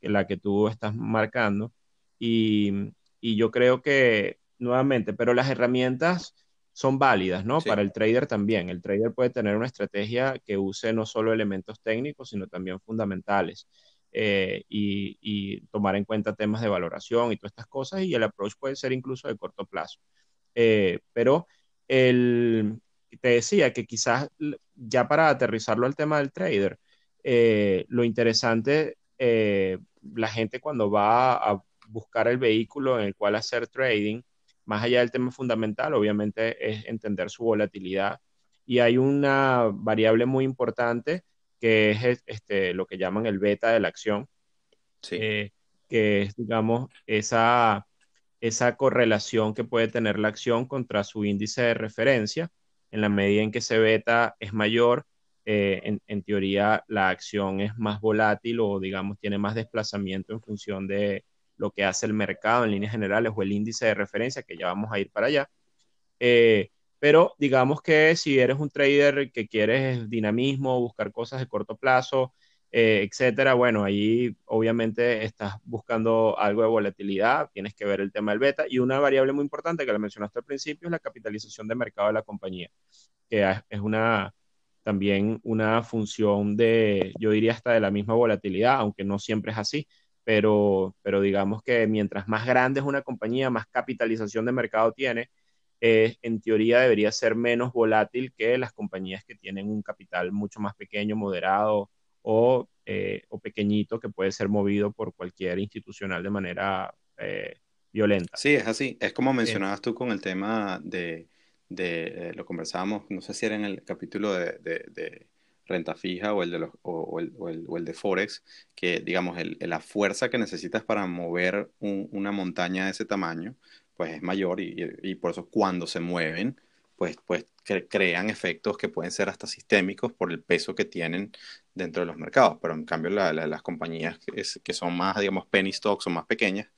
la que tú estás marcando. Y, yo creo que, nuevamente, pero las herramientas son válidas, ¿no? Para el trader también. El trader puede tener una estrategia que use no solo elementos técnicos, sino también fundamentales. Eh, y, tomar en cuenta temas de valoración y todas estas cosas, y el approach puede ser incluso de corto plazo. Eh, pero el, te decía que quizás ya para aterrizarlo al tema del trader, eh, lo interesante, eh, la gente cuando va a buscar el vehículo en el cual hacer trading, más allá del tema fundamental, obviamente es entender su volatilidad. Y hay una variable muy importante que es este, lo que llaman el beta de la acción, eh, que es, digamos, esa, esa correlación que puede tener la acción contra su índice de referencia en la medida en que ese beta es mayor, eh, en, teoría la acción es más volátil o digamos tiene más desplazamiento en función de lo que hace el mercado en líneas generales o el índice de referencia, que ya vamos a ir para allá. Eh, pero digamos que si eres un trader que quieres dinamismo, buscar cosas de corto plazo, eh, etcétera, bueno, ahí obviamente estás buscando algo de volatilidad, tienes que ver el tema del beta y una variable muy importante que la mencionaste al principio es la capitalización de mercado de la compañía, que es una también una función de, yo diría hasta de la misma volatilidad, aunque no siempre es así, pero, pero digamos que mientras más grande es una compañía, más capitalización de mercado tiene, eh, en teoría debería ser menos volátil que las compañías que tienen un capital mucho más pequeño, moderado o, eh, o pequeñito que puede ser movido por cualquier institucional de manera eh, violenta. Sí, es así. Es como mencionabas tú con el tema de, de lo conversábamos, no sé si era en el capítulo de, de, renta fija o el de, los, o, el, o, el, o el, de Forex, que digamos, el, la fuerza que necesitas para mover una montaña de ese tamaño, pues es mayor y, y, por eso cuando se mueven, pues, pues crean efectos que pueden ser hasta sistémicos por el peso que tienen dentro de los mercados. Pero en cambio las compañías que, que, son más, digamos, penny stocks o más pequeñas,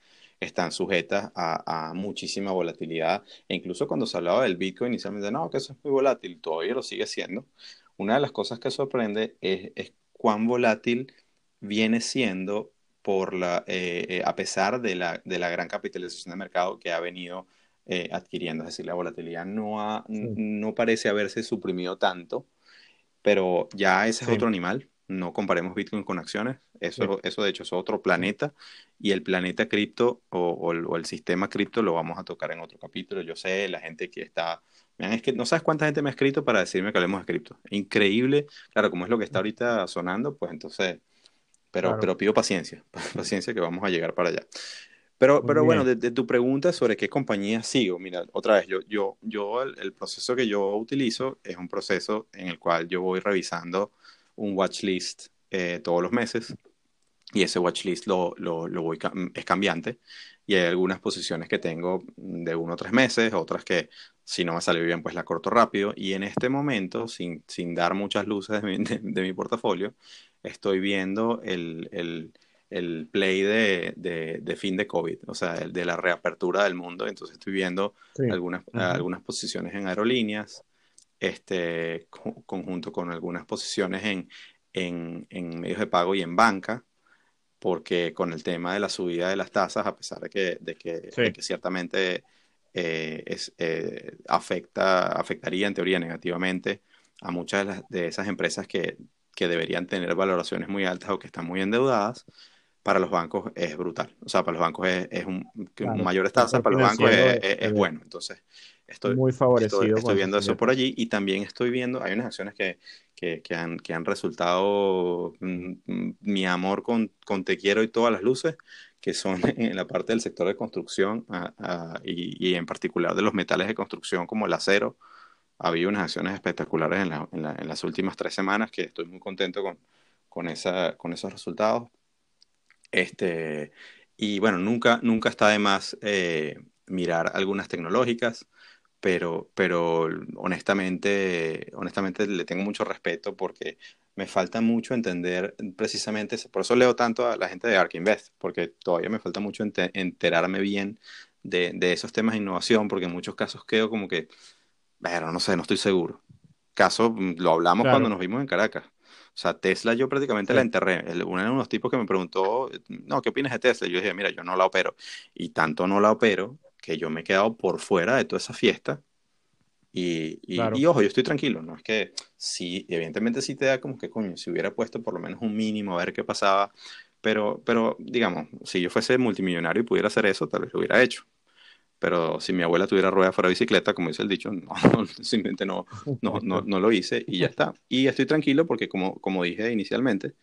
están sujetas a, a, muchísima volatilidad. E incluso cuando se hablaba del Bitcoin inicialmente, no, que eso es muy volátil, todavía lo sigue siendo. Una de las cosas que sorprende es, es cuán volátil viene siendo por la, eh, eh, a pesar de la, de la, gran capitalización de mercado que ha venido eh, adquiriendo. Es decir, la volatilidad no, ha, no parece haberse suprimido tanto, pero ya ese es otro animal. No comparemos Bitcoin con acciones. Eso, eso de hecho es otro planeta. Y el planeta cripto o, o, el, sistema cripto lo vamos a tocar en otro capítulo. Yo sé, la gente que está... es que no sabes cuánta gente me ha escrito para decirme que hablemos de cripto. Increíble. Claro, como es lo que está ahorita sonando, pues entonces pero, pero pido paciencia, *laughs* paciencia que vamos a llegar para allá. Pero, pero bueno, de, tu pregunta sobre qué compañía sigo, mira, otra vez, yo, yo, yo el, proceso que yo utilizo es un proceso en el cual yo voy revisando un watchlist eh, todos los meses y ese watchlist lo, lo, lo voy, es cambiante y hay algunas posiciones que tengo de uno o tres meses, otras que si no me sale bien pues la corto rápido y en este momento, sin, sin dar muchas luces de mi, *laughs* de mi portafolio, estoy viendo el, el, el play de, de, de, fin de COVID, o sea, el de la reapertura del mundo. Entonces estoy viendo algunas, algunas posiciones en aerolíneas, este, conjunto con algunas posiciones en, en, en, medios de pago y en banca, porque con el tema de la subida de las tasas, a pesar de que, de que, de que ciertamente eh, es, eh, afecta, afectaría en teoría negativamente a muchas de, las, de esas empresas que que deberían tener valoraciones muy altas o que están muy endeudadas, para los bancos es brutal. O sea, para los bancos es, es un, mayor tasa, para los bancos es, bueno. Entonces, estoy, muy favorecido estoy, viendo eso por allí y también estoy viendo, hay unas acciones que, que, que, han, que han resultado mm, mm, mi amor con, con Te Quiero y todas las luces, que son *laughs* en la parte del sector de construcción y, y, en particular de los metales de construcción como el acero, ha habido unas acciones espectaculares en, la, en, en, las últimas tres semanas que estoy muy contento con, con, esa, con esos resultados. Este, y bueno, nunca, nunca está de más eh, mirar algunas tecnológicas, pero, pero honestamente, honestamente le tengo mucho respeto porque me falta mucho entender precisamente, por eso leo tanto a la gente de ARK Invest, porque todavía me falta mucho enterarme bien de, de esos temas de innovación, porque en muchos casos quedo como que pero no sé, no estoy seguro. Caso, mm, lo hablamos cuando nos vimos en Caracas. O sea, Tesla yo prácticamente la enterré. Uno de los tipos que me preguntó, no, ¿qué opinas de Tesla? yo dije, mira, yo no la opero. Y tanto no la opero que yo me he quedado por fuera de toda esa fiesta. Y, y, y, ojo, yo estoy tranquilo, ¿no? Es que sí, evidentemente sí te da como que, coño, si hubiera puesto por lo menos un mínimo a ver qué pasaba. Pero, pero digamos, si yo fuese multimillonario y pudiera hacer eso, tal vez lo hubiera hecho pero si mi abuela tuviera rueda fuera bicicleta, como dice el dicho, no, *laughs* simplemente no, no, no, no, lo hice y ya está. Y estoy tranquilo porque, como, como dije inicialmente,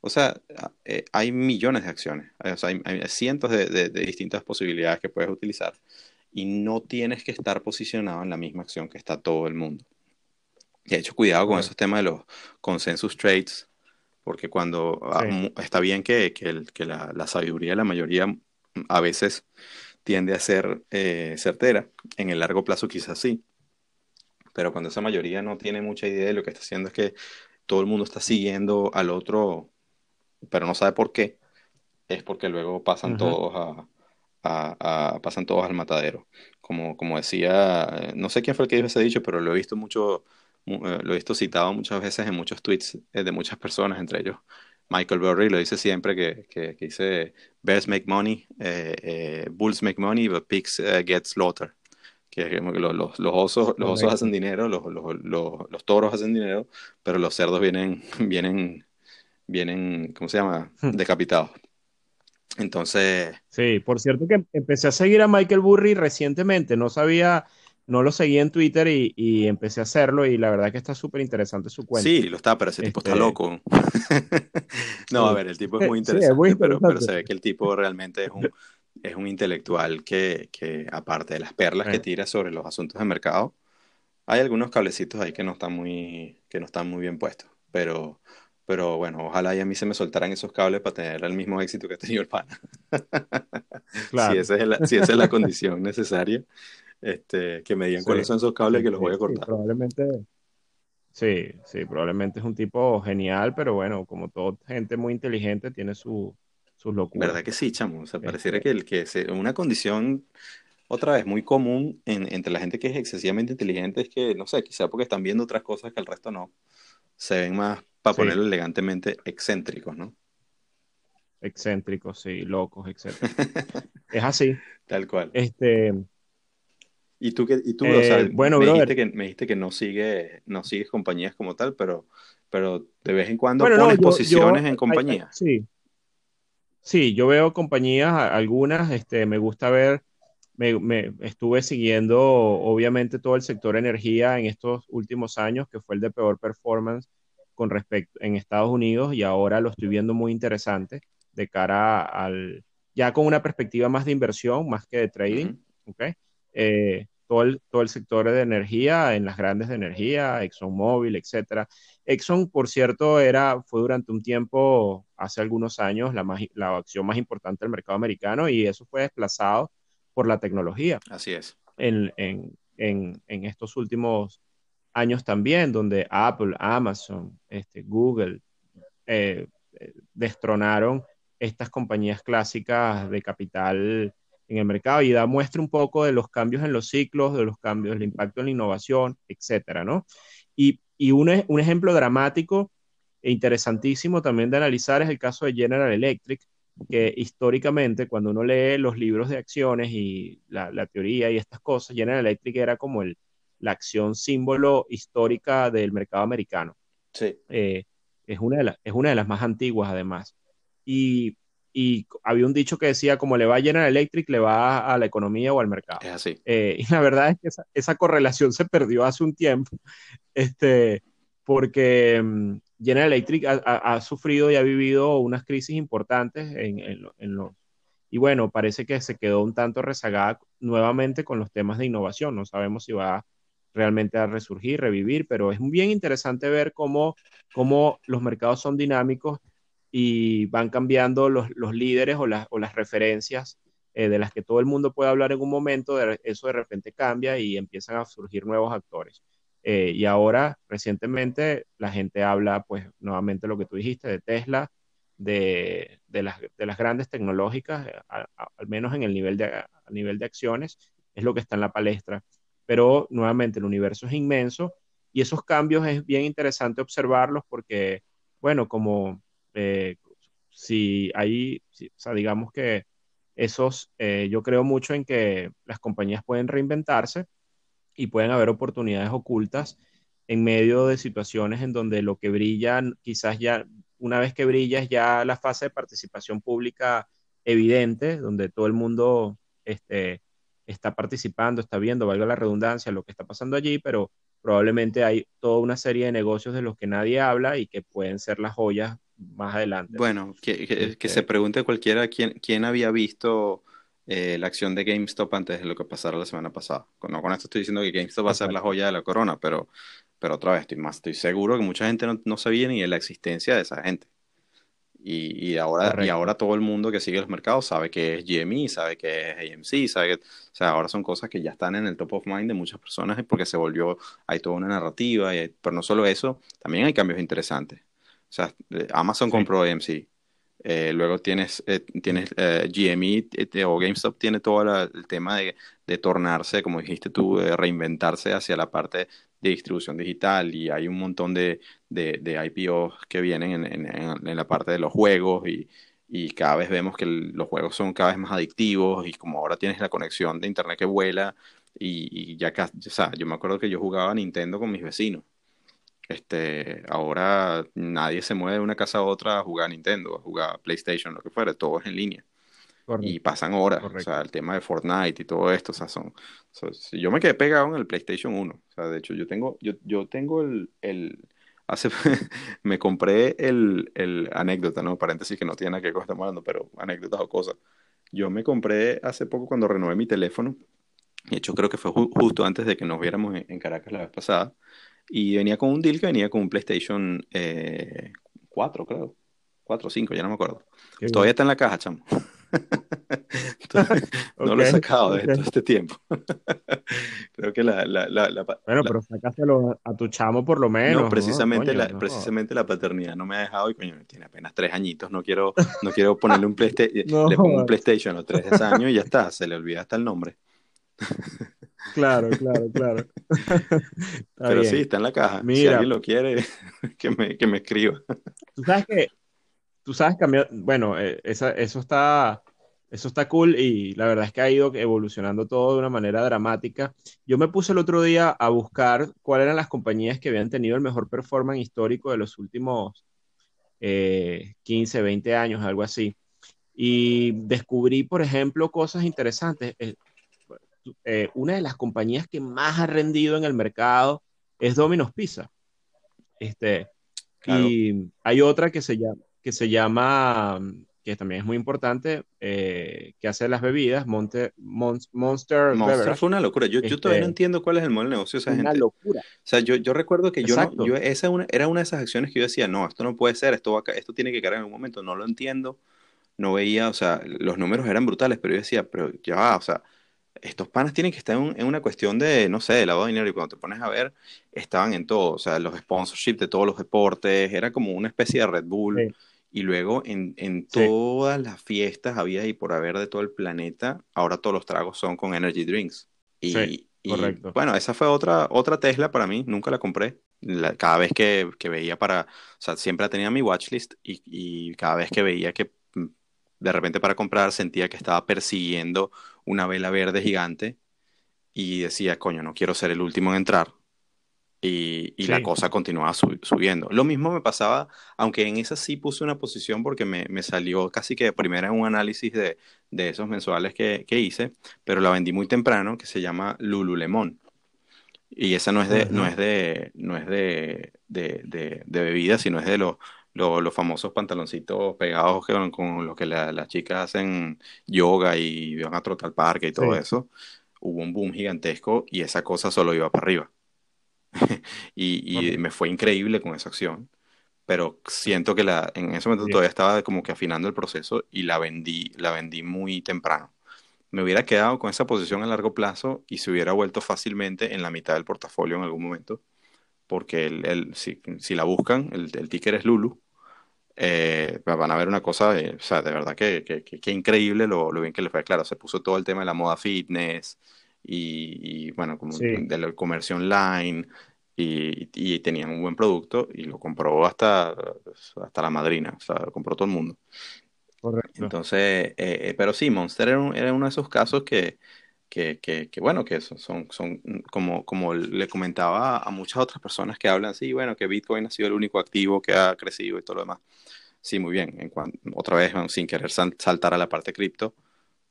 o sea, eh, hay millones de acciones, o sea, hay, cientos de, de, distintas posibilidades que puedes utilizar y no tienes que estar posicionado en la misma acción que está todo el mundo. De hecho, cuidado con esos temas de los consensus trades, porque cuando ah, está bien que, que, el, que la, la sabiduría de la mayoría a veces tiende a ser eh, certera. En el largo plazo quizás sí. Pero cuando esa mayoría no tiene mucha idea de lo que está haciendo es que todo el mundo está siguiendo al otro, pero no sabe por qué, es porque luego pasan todos a, pasan todos al matadero. Como, como decía, no sé quién fue el que dijo ese dicho, pero lo he visto mucho, eh, lo he visto citado muchas veces en muchos tweets eh, de muchas personas, entre ellos Michael Burry lo dice siempre que, que, dice Bears make money, eh, Bulls make money, but pigs get slaughtered. Que los, los, los osos, los osos hacen dinero, los, los, toros hacen dinero, pero los cerdos vienen, *laughs* vienen, vienen, ¿cómo se llama? Hmm. Decapitados. Entonces. Sí, por cierto que empecé a seguir a Michael Burry recientemente, no sabía no lo seguí en Twitter y, empecé a hacerlo y la verdad que está súper interesante su cuenta. Sí, lo está, pero ese tipo está este, loco. *laughs* no, a ver, el tipo es muy interesante, Pero, se ve que el tipo realmente es un, es un intelectual que, que, aparte de las perlas que tira sobre los asuntos de mercado, hay algunos cablecitos ahí que no están muy, que no están muy bien puestos, pero... Pero bueno, ojalá y a mí se me soltaran esos cables para tener el mismo éxito que ha tenido el pana. *laughs* Claro. si, esa es la, si esa es la condición necesaria, este, que me digan cuáles son esos cables que los voy a cortar. probablemente, sí, sí, probablemente es un tipo genial, pero bueno, como toda gente muy inteligente, tiene su, sus locuras. ¿Verdad que sí, chamo? O sea, pareciera este que, el, que una condición, otra vez, muy común entre la gente que es excesivamente inteligente es que, no sé, quizá porque están viendo otras cosas que el resto no, se ven más, para ponerlo elegantemente, excéntricos, ¿no? Excéntricos, sí, locos, etc. es así. *laughs* Tal cual. Este, y tú, que, y tú eh, bueno, me, dijiste que, me dijiste que no, sigue, no sigues compañías como tal, pero, pero de vez en cuando pones posiciones en compañías. Sí. Sí, yo veo compañías, algunas, este, me gusta ver, me, me, estuve siguiendo obviamente todo el sector energía en estos últimos años, que fue el de peor performance con respecto en Estados Unidos y ahora lo estoy viendo muy interesante de cara al, ya con una perspectiva más de inversión, más que de trading, ¿ok? Eh, todo, el, todo el sector de energía, en las grandes de energía, ExxonMobil, etcétera. Exxon, por cierto, era, fue durante un tiempo, hace algunos años, la, la acción más importante del mercado americano y eso fue desplazado por la tecnología. Así es. En, en, en, en estos últimos años también, donde Apple, Amazon, este, Google eh, destronaron estas compañías clásicas de capital en el mercado y da muestra un poco de los cambios en los ciclos, de los cambios, el impacto en la innovación, etcétera, ¿no? Y, y un, un, ejemplo dramático e interesantísimo también de analizar es el caso de General Electric, que históricamente, cuando uno lee los libros de acciones y la, la teoría y estas cosas, General Electric era como el, la acción símbolo histórica del mercado americano. Sí. Eh, es, una de es una de las más antiguas, además. Y y había un dicho que decía, como le va a General Electric, le va a la economía o al mercado. Es así. Eh, y la verdad es que esa, correlación se perdió hace un tiempo, *laughs* este, porque mm, General Electric ha, sufrido y ha vivido unas crisis importantes en, en, los... Y bueno, parece que se quedó un tanto rezagada nuevamente con los temas de innovación. No sabemos si va realmente a resurgir, revivir, pero es bien interesante ver cómo, cómo los mercados son dinámicos y van cambiando los, líderes o, las, o las referencias eh, de las que todo el mundo puede hablar en un momento, eso de repente cambia y empiezan a surgir nuevos actores. Eh, y ahora, recientemente, la gente habla, pues, nuevamente lo que tú dijiste, de Tesla, de, las, de las, grandes tecnológicas, eh, al menos en el nivel de, a nivel de acciones, es lo que está en la palestra. Pero, nuevamente, el universo es inmenso y esos cambios es bien interesante observarlos porque, bueno, como eh, si hay, o sea, digamos que esos, eh, yo creo mucho en que las compañías pueden reinventarse y pueden haber oportunidades ocultas en medio de situaciones en donde lo que brilla, quizás ya, una vez que brilla, es ya la fase de participación pública evidente, donde todo el mundo este, está participando, está viendo, valga la redundancia, lo que está pasando allí, pero probablemente hay toda una serie de negocios de los que nadie habla y que pueden ser las joyas más adelante. Bueno, que, que, se este pregunte cualquiera quién, quién había visto eh, la acción de GameStop antes de lo que pasara la semana pasada. Con, no, con esto estoy diciendo que GameStop va a ser la joya de la corona, pero, pero otra vez estoy más, estoy seguro que mucha gente no, no sabía ni de la existencia de esa gente. Y, ahora, y ahora todo el mundo que sigue los mercados sabe que es GME, sabe que es AMC, sabe que, o sea, ahora son cosas que ya están en el top of mind de muchas personas porque se volvió, hay toda una narrativa, y pero no solo eso, también hay cambios interesantes. O sea, eh, Amazon compró AMC, eh, luego tienes, eh, tienes GME o GameStop tiene todo el tema de, de, tornarse, como dijiste tú, de reinventarse hacia la parte de distribución digital y hay un montón de, de, de IPOs que vienen en, en, en, la parte de los juegos y, y cada vez vemos que los juegos son cada vez más adictivos y como ahora tienes la conexión de internet que vuela y, y ya casi, o sea, yo me acuerdo que yo jugaba Nintendo con mis vecinos. Este, ahora nadie se mueve de una casa a otra a jugar Nintendo, a jugar PlayStation, lo que fuera, todo es en línea y pasan horas. O sea, el tema de Fortnite y todo esto, o sea, son... yo me quedé pegado en el PlayStation 1. O sea, de hecho, yo tengo, yo, yo tengo el... el hace, *laughs* me compré el, el, anécdota, ¿no? Paréntesis que no tiene nada que ver con estamos hablando, pero anécdotas o cosas. Yo me compré hace poco cuando renové mi teléfono. De hecho, creo que fue justo antes de que nos viéramos en, Caracas la vez pasada. Y venía con un deal que venía con un PlayStation eh, 4, creo. 4 o 5, ya no me acuerdo. Todavía está en la caja, chamo. *laughs* *laughs* no lo he sacado de todo este tiempo. *laughs* Creo que la, la, la, Bueno, pero sacáselo a tu chamo por lo menos. No, precisamente, la, precisamente la paternidad no me ha dejado y coño, tiene apenas tres añitos, no quiero, no quiero ponerle un PlayStation, le pongo un PlayStation a los tres años y ya está, se le olvida hasta el nombre. Claro, claro, claro. *laughs* Pero sí, está en la caja. si alguien lo quiere, *laughs* que me, que me escriba. Tú sabes que tú sabes cambiar, bueno, eh, eso, está, eso está cool y la verdad es que ha ido evolucionando todo de una manera dramática. Yo me puse el otro día a buscar cuáles eran las compañías que habían tenido el mejor performance histórico de los últimos 15, eh, 20 años, algo así. Y descubrí, por ejemplo, cosas interesantes. Eh, una de las compañías que más ha rendido en el mercado es Domino's Pizza. Este, Y hay otra que se llama, que se llama, que también es muy importante, eh, que hace las bebidas, Monster Monster. Monster fue una locura. Yo, yo todavía no este, entiendo cuál es el modelo de negocio de esa una locura. O sea, yo, yo recuerdo que yo, no, yo esa una, era una de esas acciones que yo decía, no, esto no puede ser, esto, va, esto tiene que caer en algún momento, no lo entiendo, no veía, o sea, los números eran brutales, pero yo decía, pero ya va, o sea, estos panas tienen que estar en, una cuestión de, no sé, de lavado de dinero. Y cuando te pones a ver, estaban en todo. O sea, los sponsorships de todos los deportes. Era como una especie de Red Bull. Y luego en, en todas las fiestas había y por haber de todo el planeta, ahora todos los tragos son con energy drinks. Y, correcto. bueno, esa fue otra, otra Tesla para mí, nunca la compré. cada vez que, que, veía para, o sea, siempre la tenía en mi watchlist y, y cada vez que veía que de repente para comprar sentía que estaba persiguiendo una vela verde gigante y decía, coño, no quiero ser el último en entrar y, la cosa continuaba subiendo. Lo mismo me pasaba, aunque en esa sí puse una posición porque me, me salió casi que de primera un análisis de, de esos mensuales que, que, hice, pero la vendí muy temprano, que se llama Lululemon. Y esa no es de, no es de, no es de, de, de, bebida, sino es de los, los, famosos pantaloncitos pegados con, con los que las chicas hacen yoga y van a trotar al parque y todo eso. Hubo un boom gigantesco y esa cosa solo iba para arriba. *laughs* y, me fue increíble con esa acción. Pero siento que la, en ese momento todavía estaba como que afinando el proceso y la vendí, la vendí muy temprano. Me hubiera quedado con esa posición a largo plazo y se hubiera vuelto fácilmente en la mitad del portafolio en algún momento. Porque el, si, si, la buscan, el, el ticker es Lulu. Eh, van a ver una cosa, de, o sea, de verdad que, que, que, increíble lo, lo, bien que le fue. Claro, se puso todo el tema de la moda fitness, y, bueno, como del comercio online y, y, tenían un buen producto y lo compró hasta, hasta la madrina, o sea, lo compró todo el mundo. Correcto. Entonces, eh, eh, pero sí, Monster era, uno de esos casos que, que, que, que, bueno, que son, son, son, como, como le comentaba a muchas otras personas que hablan, sí, bueno, que Bitcoin ha sido el único activo que ha crecido y todo lo demás. Sí, muy bien. En otra vez, sin querer saltar a la parte cripto,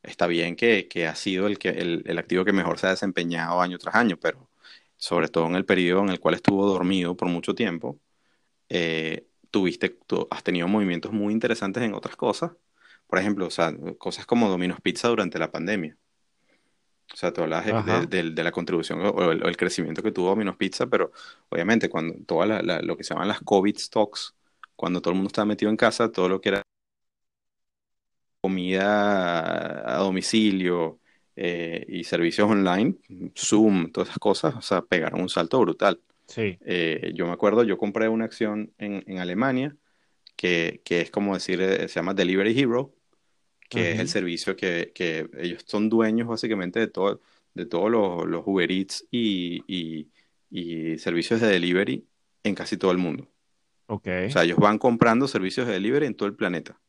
está bien que, que ha sido el, que, el, el, activo que mejor se ha desempeñado año tras año, pero sobre todo en el periodo en el cual estuvo dormido por mucho tiempo, eh, tuviste, has tenido movimientos muy interesantes en otras cosas. Por ejemplo, o sea, cosas como Domino's Pizza durante la pandemia. O sea, tú hablas de, de, la contribución o el, crecimiento que tuvo Domino's Pizza, pero obviamente cuando todo lo que se llaman las COVID stocks cuando todo el mundo estaba metido en casa, todo lo que era comida a domicilio eh, y servicios online, Zoom, todas esas cosas, o sea, pegaron un salto brutal. Sí. Eh, yo me acuerdo, yo compré una acción en, en Alemania que, que, es como decir, eh, se llama Delivery Hero, que uh -huh. es el servicio que, que, ellos son dueños básicamente de, todo, de todos los, los Uber Eats y, y, y, servicios de delivery en casi todo el mundo. Okay. O sea, ellos van comprando servicios de delivery en todo el planeta.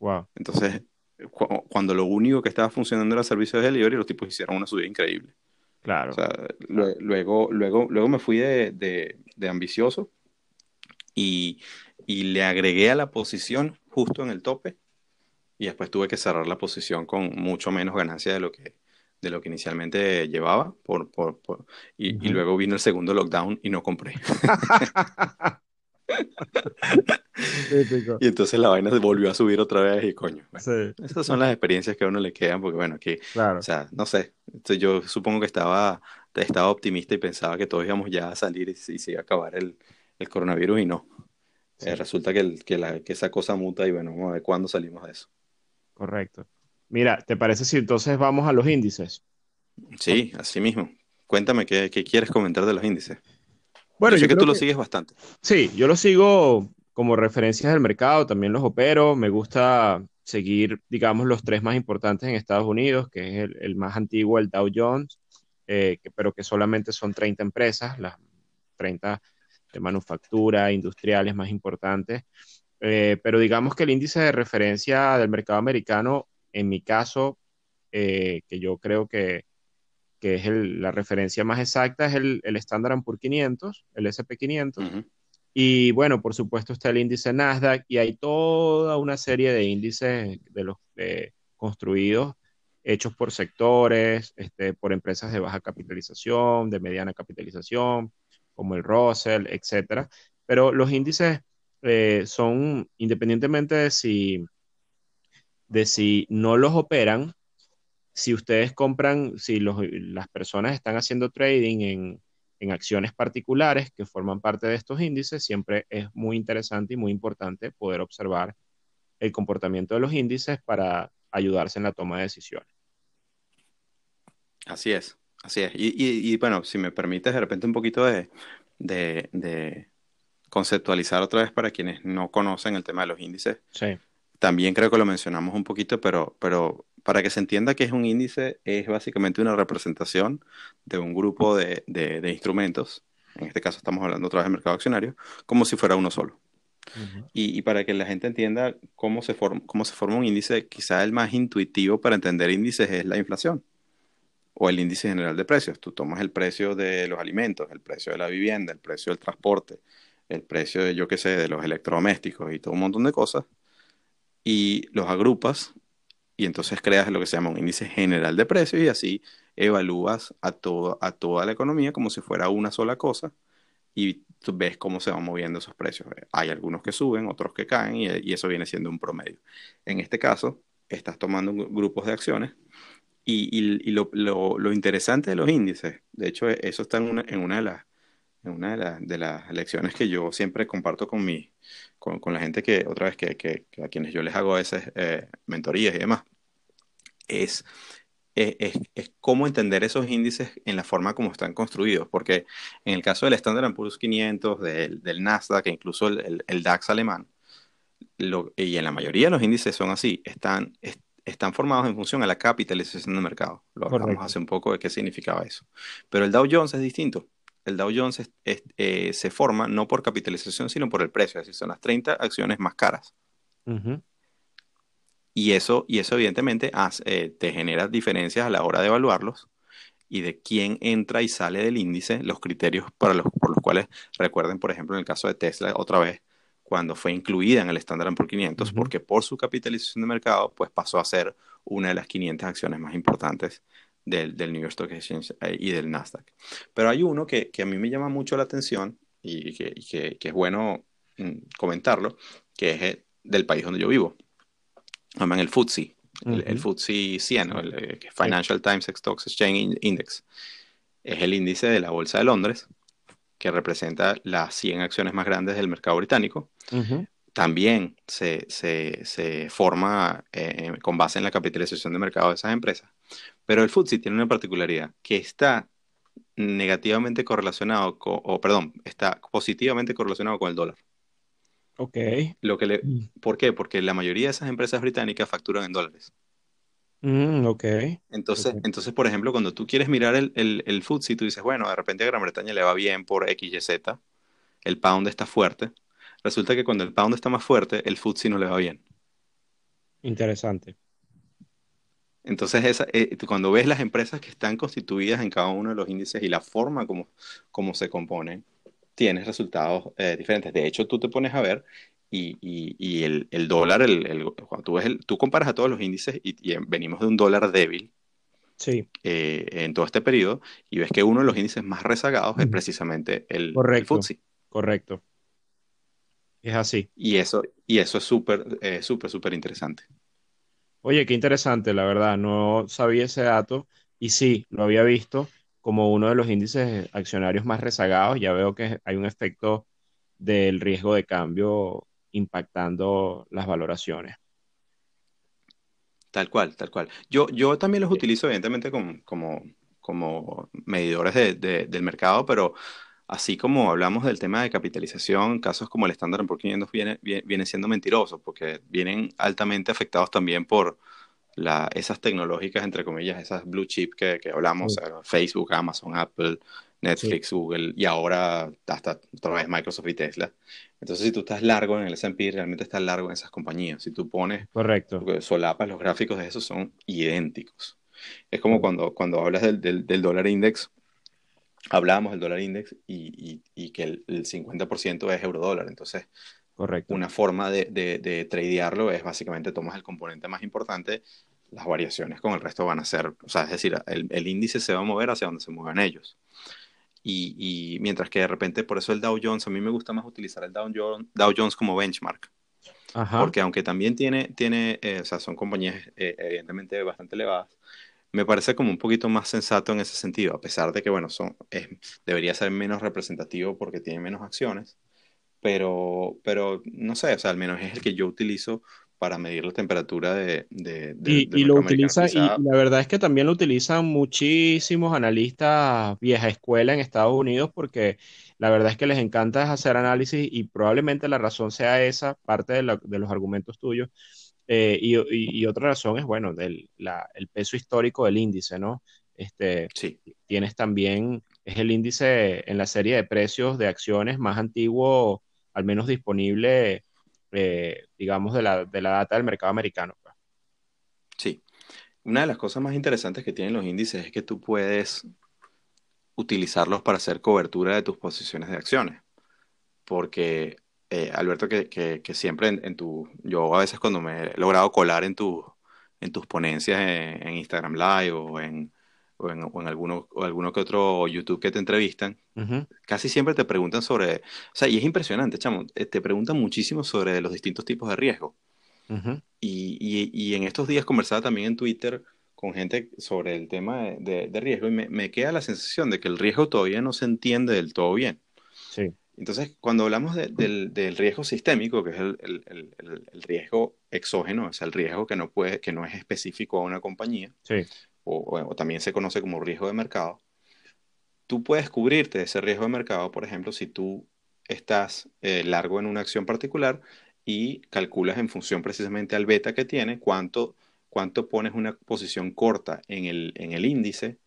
Wow. Entonces, cu cuando lo único que estaba funcionando era servicios de delivery, los tipos hicieron una subida increíble. Claro. O sea, luego, luego, luego me fui de, de, de ambicioso y, y, le agregué a la posición justo en el tope y después tuve que cerrar la posición con mucho menos ganancia de lo que, de lo que inicialmente llevaba por, por, por y, uh -huh. y, luego vino el segundo lockdown y no compré. *laughs* y entonces la vaina se volvió a subir otra vez y coño. Bueno, sí. Esas son las experiencias que a uno le quedan porque bueno, que, claro. o sea, no sé, entonces yo supongo que estaba, estaba optimista y pensaba que todos íbamos ya a salir y, y se iba a acabar el, el coronavirus y no. Sí. Eh, resulta que, el, que, la, que esa cosa muta y bueno, vamos a ver cuándo salimos de eso. Correcto. Mira, ¿te parece si entonces vamos a los índices? Sí, así mismo. Cuéntame qué, qué quieres comentar de los índices. Bueno, yo sé yo que tú lo sigues bastante. Sí, yo lo sigo como referencias del mercado, también los opero. Me gusta seguir, digamos, los tres más importantes en Estados Unidos, que es el, el más antiguo, el Dow Jones, eh, que, pero que solamente son 30 empresas, las 30 de manufactura, industriales más importantes. Eh, pero digamos que el índice de referencia del mercado americano, en mi caso, eh, que yo creo que, que es el, la referencia más exacta, es el, el Standard Poor's 500, el SP500. Uh -huh. Y bueno, por supuesto está el índice Nasdaq y hay toda una serie de índices de los eh, construidos, hechos por sectores, este, por empresas de baja capitalización, de mediana capitalización, como el Russell, etcétera. Pero los índices eh, son, independientemente de si, de si no los operan, si ustedes compran, si los, las personas están haciendo trading en, en, acciones particulares que forman parte de estos índices, siempre es muy interesante y muy importante poder observar el comportamiento de los índices para ayudarse en la toma de decisiones. Así es, así es. Y, y, bueno, si me permites de repente un poquito de, de, conceptualizar otra vez para quienes no conocen el tema de los índices. Sí. También creo que lo mencionamos un poquito, pero, pero para que se entienda que es un índice, es básicamente una representación de un grupo de, de, de instrumentos, en este caso estamos hablando otra vez del mercado accionario, como si fuera uno solo. Uh -huh. y, y, para que la gente entienda cómo se, forma, cómo se forma un índice, quizá el más intuitivo para entender índices es la inflación o el índice general de precios. Tú tomas el precio de los alimentos, el precio de la vivienda, el precio del transporte, el precio de, yo qué sé, de los electrodomésticos y todo un montón de cosas, y los agrupas y entonces creas lo que se llama un índice general de precios y así evalúas a, todo, a toda la economía como si fuera una sola cosa y tú ves cómo se van moviendo esos precios. Hay algunos que suben, otros que caen y, eso viene siendo un promedio. En este caso, estás tomando grupos de acciones y, lo, lo, interesante de los índices, de hecho, eso está en una, en una de las una de, la, de, las lecciones que yo siempre comparto con mi, con, con la gente que, otra vez, que, que, que, a quienes yo les hago a veces eh, mentorías y demás, es, es, es, cómo entender esos índices en la forma como están construidos, porque en el caso del Standard Poor's 500, del, del Nasdaq, incluso el, el, el DAX alemán, lo, y en la mayoría de los índices son así, están, están formados en función a la capitalización del mercado. Lo hablamos Correcto. hace un poco de qué significaba eso. Pero el Dow Jones es distinto el Dow Jones es, es, eh, se forma no por capitalización, sino por el precio, es decir, son las 30 acciones más caras. Uh -huh. y, eso, y eso evidentemente hace, eh, te genera diferencias a la hora de evaluarlos y de quién entra y sale del índice, los criterios para los, por los cuales, recuerden, por ejemplo, en el caso de Tesla, otra vez, cuando fue incluida en el Standard Poor's 500, uh -huh. porque por su capitalización de mercado, pues pasó a ser una de las 500 acciones más importantes del, del, New York Stock Exchange eh, y del Nasdaq. Pero hay uno que, que, a mí me llama mucho la atención y que, y que, que es bueno mm, comentarlo, que es el, del país donde yo vivo. Llaman el FTSE, uh -huh. el, el, FTSE 100, el, el, Financial Times Stocks Exchange Index. Es el índice de la Bolsa de Londres, que representa las 100 acciones más grandes del mercado británico, también se, forma eh, con base en la capitalización de mercado de esas empresas. Pero el FTSE tiene una particularidad, que está negativamente correlacionado, o perdón, está positivamente correlacionado con el dólar. Ok. Lo que le, mm. ¿Por qué? Porque la mayoría de esas empresas británicas facturan en dólares. Mm, ok. Entonces, entonces, por ejemplo, cuando tú quieres mirar el, el, el FTSE, tú dices, bueno, de repente a Gran Bretaña le va bien por X, Y, Z, el pound está fuerte. Resulta que cuando el pound está más fuerte, el FTSE no le va bien. Interesante. Entonces, esa, eh, cuando ves las empresas que están constituidas en cada uno de los índices y la forma como, como se componen, tienes resultados eh, diferentes. De hecho, tú te pones a ver y, y, el, el, dólar, el, cuando tú, ves el, tú comparas a todos los índices y, venimos de un dólar débil sí. Eh, en todo este periodo y ves que uno de los índices más rezagados es precisamente el, correcto, FTSE. Correcto. Es así. Y eso, y eso es súper, eh, súper, súper interesante. Oye, qué interesante, la verdad. No sabía ese dato y sí, lo había visto como uno de los índices accionarios más rezagados. Ya veo que hay un efecto del riesgo de cambio impactando las valoraciones. Tal cual, tal cual. Yo, yo también los utilizo evidentemente como, como, como medidores de, del mercado, pero así como hablamos del tema de capitalización, casos como el Standard Poor's 500 viene, viene, siendo mentirosos porque vienen altamente afectados también por la, esas tecnológicas, entre comillas, esas blue chip que, que hablamos, Facebook, Amazon, Apple, Netflix, Google y ahora hasta otra vez Microsoft y Tesla. Entonces, si tú estás largo en el S&P, realmente estás largo en esas compañías. Si tú pones, correcto, solapas, los gráficos de esos son idénticos. Es como cuando, cuando hablas del, del, dólar index, hablábamos del dólar index y, y, que el, 50% es euro dólar. Entonces, Correcto. una forma de, de, de tradearlo es básicamente tomas el componente más importante, las variaciones con el resto van a ser, o sea, es decir, el, el índice se va a mover hacia donde se muevan ellos. Y, mientras que de repente, por eso el Dow Jones, a mí me gusta más utilizar el Dow Jones, Dow Jones como benchmark. Porque aunque también tiene, tiene eh, o sea, son compañías eh, evidentemente bastante elevadas, me parece como un poquito más sensato en ese sentido, a pesar de que, bueno, son, debería ser menos representativo porque tiene menos acciones, pero, pero no sé, o sea, al menos es el que yo utilizo para medir la temperatura de... de, y, lo utiliza, y la verdad es que también lo utilizan muchísimos analistas vieja escuela en Estados Unidos porque la verdad es que les encanta hacer análisis y probablemente la razón sea esa, parte de, los argumentos tuyos. Eh, y, otra razón es, bueno, del, el peso histórico del índice, ¿no? Este, sí. Tienes también, es el índice en la serie de precios de acciones más antiguo, al menos disponible eh, digamos, de la, de la data del mercado americano. Pues. Sí. Una de las cosas más interesantes que tienen los índices es que tú puedes utilizarlos para hacer cobertura de tus posiciones de acciones. Porque, eh, Alberto, que, que, siempre en, tu, yo a veces cuando me he logrado colar en, tu, en tus ponencias en Instagram Live o en, o en, o alguno, o alguno que otro YouTube que te entrevistan, casi siempre te preguntan sobre, o sea, y es impresionante, chamo, eh, te preguntan muchísimo sobre los distintos tipos de riesgo. y, y, y, en estos días conversaba también en Twitter con gente sobre el tema de, de, riesgo y me, me, queda la sensación de que el riesgo todavía no se entiende del todo bien. Sí. Entonces, cuando hablamos del, del, riesgo sistémico, que es el, el, el, riesgo exógeno, es el riesgo que no, puede, que no es específico a una compañía, sí o, también se conoce como riesgo de mercado, tú puedes cubrirte de ese riesgo de mercado, por ejemplo, si tú estás eh, largo en una acción particular y calculas en función precisamente al beta que tiene, cuánto, cuánto pones una posición corta en el, en el índice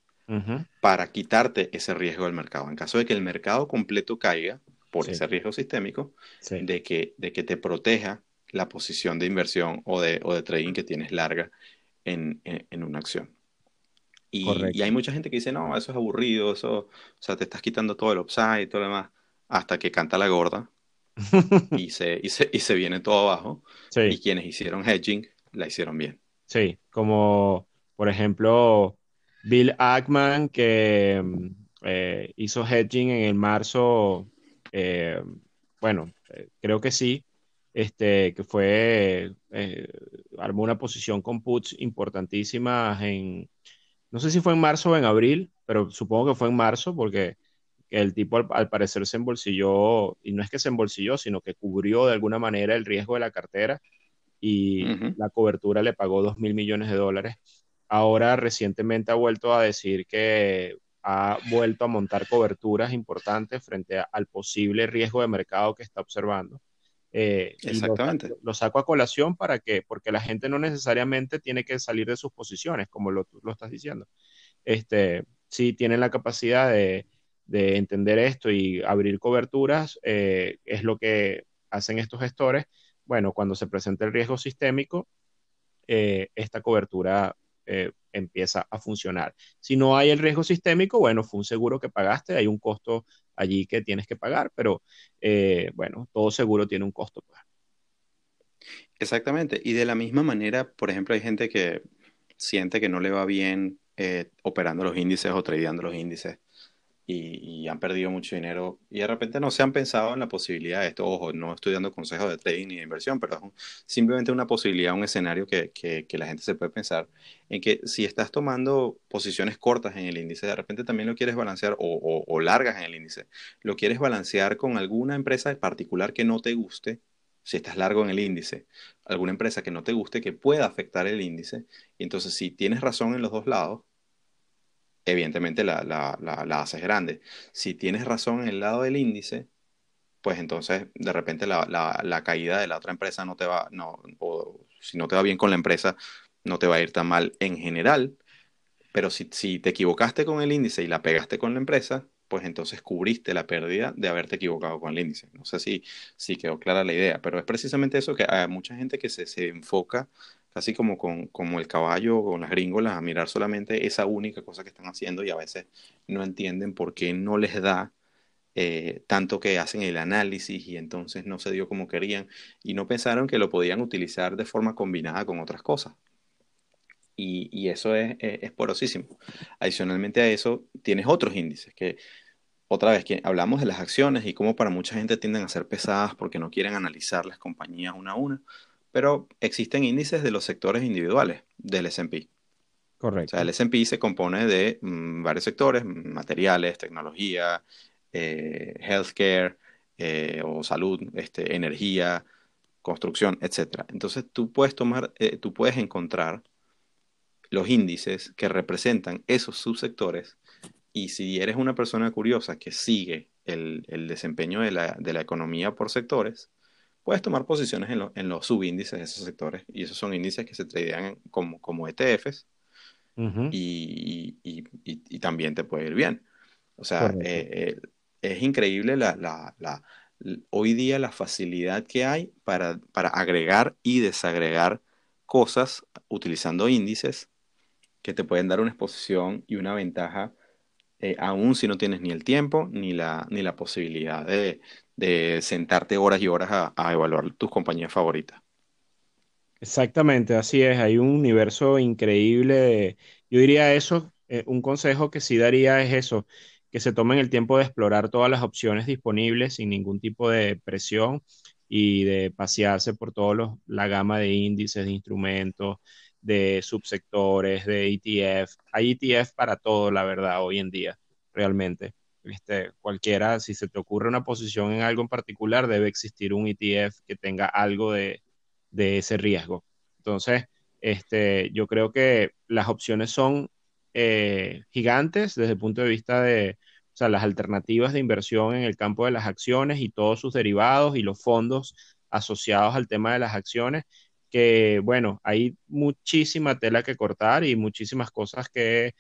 para quitarte ese riesgo del mercado. En caso de que el mercado completo caiga por ese riesgo sistémico, de, que, de que te proteja la posición de inversión o de, o de trading que tienes larga en, en una acción. Y, hay mucha gente que dice, no, eso es aburrido, eso, o sea, te estás quitando todo el upside y todo lo demás, hasta que canta la gorda *laughs* y, se, y, se, y se viene todo abajo. Y quienes hicieron hedging la hicieron bien. Sí, como por ejemplo Bill Ackman, que mm, eh, hizo hedging en el marzo, eh, bueno, eh, creo que sí, este, que fue, armó una posición con puts importantísimas en no sé si fue en marzo o en abril, pero supongo que fue en marzo porque que el tipo al, parecer se embolsilló, y no es que se embolsilló, sino que cubrió de alguna manera el riesgo de la cartera y la cobertura le pagó 2 mil millones de dólares. Ahora recientemente ha vuelto a decir que ha vuelto a montar coberturas importantes frente al posible riesgo de mercado que está observando. Eh, Exactamente. Lo, saco a colación para que, porque la gente no necesariamente tiene que salir de sus posiciones, como lo, lo estás diciendo. Este, sí tienen la capacidad de, de entender esto y abrir coberturas, eh, es lo que hacen estos gestores. Bueno, cuando se presenta el riesgo sistémico, eh, esta cobertura eh, empieza a funcionar. Si no hay el riesgo sistémico, bueno, fue un seguro que pagaste, hay un costo allí que tienes que pagar, pero eh, bueno, todo seguro tiene un costo. Pues. Exactamente. Y de la misma manera, por ejemplo, hay gente que siente que no le va bien eh, operando los índices o tradeando los índices y, han perdido mucho dinero y de repente no se han pensado en la posibilidad de esto. Ojo, no estoy dando consejos de trading ni de inversión, pero es simplemente una posibilidad, un escenario que, que, la gente se puede pensar en que si estás tomando posiciones cortas en el índice, de repente también lo quieres balancear o, largas en el índice, lo quieres balancear con alguna empresa particular que no te guste si estás largo en el índice, alguna empresa que no te guste que pueda afectar el índice. Y entonces, si tienes razón en los dos lados, evidentemente la, la, la, haces grande. Si tienes razón en el lado del índice, pues entonces de repente la, caída de la otra empresa no te va, no, o si no te va bien con la empresa, no te va a ir tan mal en general, pero si, si te equivocaste con el índice y la pegaste con la empresa, pues entonces cubriste la pérdida de haberte equivocado con el índice. No sé si, si quedó clara la idea, pero es precisamente eso que hay mucha gente que se, se enfoca casi como, con, como el caballo o las gringolas, a mirar solamente esa única cosa que están haciendo y a veces no entienden por qué no les da eh, tanto que hacen el análisis y entonces no se dio como querían y no pensaron que lo podían utilizar de forma combinada con otras cosas. Y, y eso es, es, porosísimo. Adicionalmente a eso, tienes otros índices que, otra vez, que hablamos de las acciones y cómo para mucha gente tienden a ser pesadas porque no quieren analizar las compañías una a una pero existen índices de los sectores individuales del S&P. Correcto. O sea, el S&P se compone de mm, varios sectores, materiales, tecnología, eh, healthcare eh, o salud, este, energía, construcción, etc. Entonces tú puedes tomar, eh, tú puedes encontrar los índices que representan esos subsectores y si eres una persona curiosa que sigue el, desempeño de la, de la, economía por sectores, puedes tomar posiciones en, los subíndices de esos sectores y esos son índices que se tradean como, como ETFs y, también te puede ir bien. O sea, eh, eh, es increíble la, hoy día la facilidad que hay para, para agregar y desagregar cosas utilizando índices que te pueden dar una exposición y una ventaja eh, aún si no tienes ni el tiempo ni la, ni la posibilidad de, de sentarte horas y horas a, evaluar tus compañías favoritas. Exactamente, así es. Hay un universo increíble. Yo diría eso, eh, un consejo que sí daría es eso, que se tomen el tiempo de explorar todas las opciones disponibles sin ningún tipo de presión y de pasearse por toda la gama de índices, de instrumentos, de subsectores, de ETF. Hay ETF para todo, la verdad, hoy en día, realmente. Este, cualquiera, si se te ocurre una posición en algo en particular, debe existir un ETF que tenga algo de, ese riesgo. Entonces, este, yo creo que las opciones son eh, gigantes desde el punto de vista de o sea, las alternativas de inversión en el campo de las acciones y todos sus derivados y los fondos asociados al tema de las acciones, que bueno, hay muchísima tela que cortar y muchísimas cosas que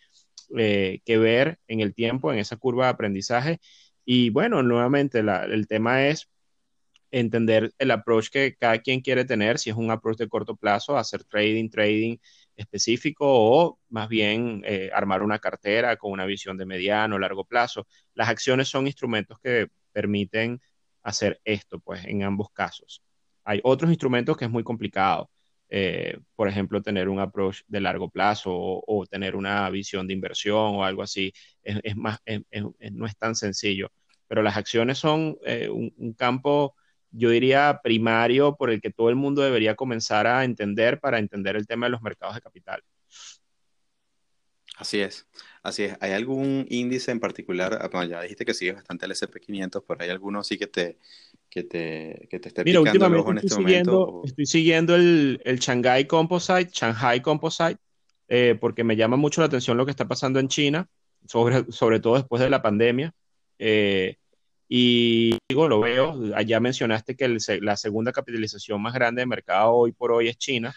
eh, que ver en el tiempo, en esa curva de aprendizaje. Y bueno, nuevamente el tema es entender el approach que cada quien quiere tener, si es un approach de corto plazo, hacer trading, trading específico o más bien eh, armar una cartera con una visión de mediano, largo plazo. Las acciones son instrumentos que permiten hacer esto, pues en ambos casos. Hay otros instrumentos que es muy complicado. Eh, por ejemplo, tener un approach de largo plazo o, tener una visión de inversión o algo así, es, más, no es tan sencillo. Pero las acciones son eh, un, campo, yo diría, primario por el que todo el mundo debería comenzar a entender para entender el tema de los mercados de capital. Así es, así es. ¿Hay algún índice en particular? Ah, bueno, ya dijiste que sigues bastante el SP500, pero ¿hay alguno así que te, que te, que te esté Mira, picando últimamente en estoy este siguiendo, momento? O- estoy siguiendo el, el Shanghai Composite, Shanghai Composite, eh, porque me llama mucho la atención lo que está pasando en China, sobre, sobre todo después de la pandemia. Eh, y digo, lo veo, allá mencionaste que el la segunda capitalización más grande de mercado hoy por hoy es China.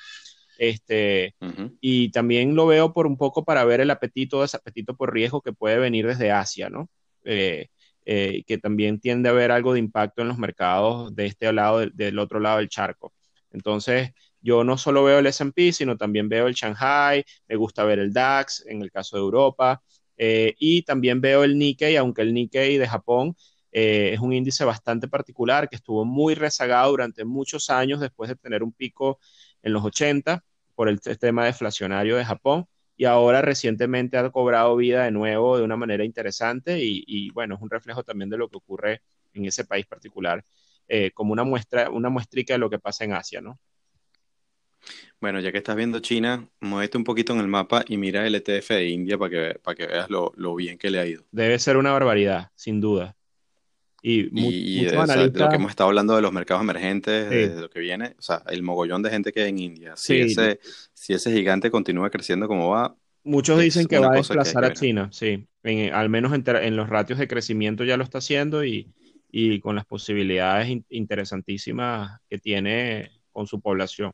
Este, Ujú. y también lo veo por un poco para ver el apetito, ese apetito por riesgo que puede venir desde Asia, ¿no? Eh, eh, que también tiende a haber algo de impacto en los mercados de este lado, del, otro lado del charco. Entonces, yo no solo veo el S&P, sino también veo el Shanghai, me gusta ver el DAX en el caso de Europa, eh, y también veo el Nikkei, aunque el Nikkei de Japón eh, es un índice bastante particular que estuvo muy rezagado durante muchos años después de tener un pico en los 80 por el tema deflacionario de Japón y ahora recientemente ha cobrado vida de nuevo de una manera interesante y, y bueno, es un reflejo también de lo que ocurre en ese país particular, eh, como una muestra, una muestrica de lo que pasa en Asia, ¿no? Bueno, ya que estás viendo China, muévete un poquito en el mapa y mira el ETF de India para que, para que veas lo, lo bien que le ha ido. Debe ser una barbaridad, sin duda. Y, mu Y, muchos de, lo que hemos estado hablando de los mercados emergentes, sí, de lo que viene, o sea, el mogollón de gente que hay en India. Si sí, ese, si ese gigante continúa creciendo como va, muchos dicen que va a desplazar a. China, sí, en- al menos en, los ratios de crecimiento ya lo está haciendo y, y con las posibilidades in- interesantísimas que tiene con su población.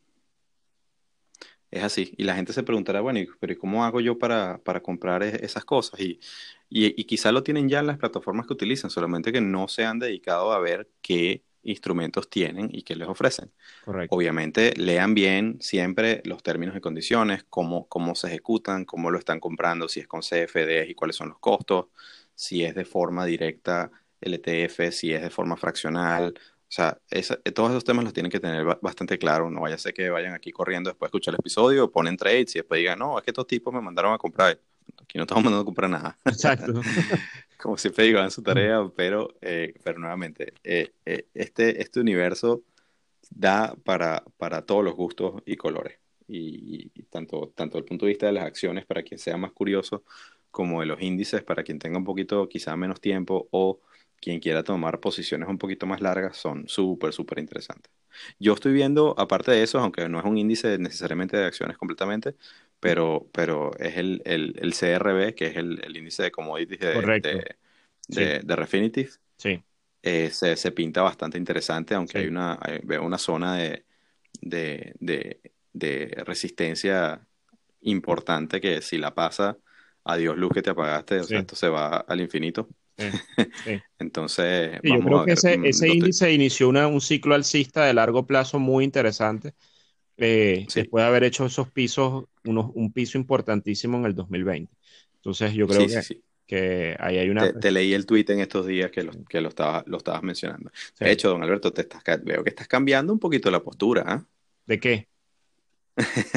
Es así. Y la gente se preguntará, bueno, ¿y- pero ¿y cómo hago yo para, para comprar esas cosas? Y, y, y quizá lo tienen ya en las plataformas que utilizan, solamente que no se han dedicado a ver qué instrumentos tienen y qué les ofrecen. Correcto. Obviamente, lean bien siempre los términos y condiciones, cómo, cómo se ejecutan, cómo lo están comprando, si es con CFDs y cuáles son los costos, si es de forma directa el ETF, si es de forma fraccional. O sea, esa- todos esos temas los tienen que tener ba- bastante claro. No vaya a ser que vayan aquí corriendo después de escuchar el episodio, ponen trades y después digan, no, es que estos tipos me mandaron a comprar. Aquí no estamos mandando a comprar nada. Exacto. *laughs* Como siempre digo, hagan su tarea, pero, eh, pero nuevamente, eh, eh, este, este universo da para, para todos los gustos y colores. Y, y tanto, tanto el punto de vista de las acciones, para quien sea más curioso, como de los índices, para quien tenga un poquito, quizá menos tiempo, o quien quiera tomar posiciones un poquito más largas, son súper, súper interesantes. Yo estoy viendo, aparte de eso, aunque no es un índice necesariamente de acciones completamente, pero, pero es el, el, el CRB, que es el, el índice de commodities de, Correcto. de, Sí, de, de Refinitiv, sí, eh, se, se pinta bastante interesante, aunque hay sí. una, hay- veo una zona de, de, de, de resistencia importante que si la pasa, adiós luz que te apagaste, o sea, esto se va al infinito. sí, sí. *laughs* Entonces, Sí, yo vamos creo a que ver, ese, mm, ese índice inició una- un ciclo alcista de largo plazo muy interesante, eh, sí, después de haber hecho esos pisos, unos, un piso importantísimo en el 2020. Entonces yo creo sí, que, sí. que ahí hay una... Te, te leí el tweet en estos días que lo, que lo, estaba, lo estabas mencionando. De hecho, don Alberto, te estás, veo que estás cambiando un poquito la postura, ¿ah? ¿De qué?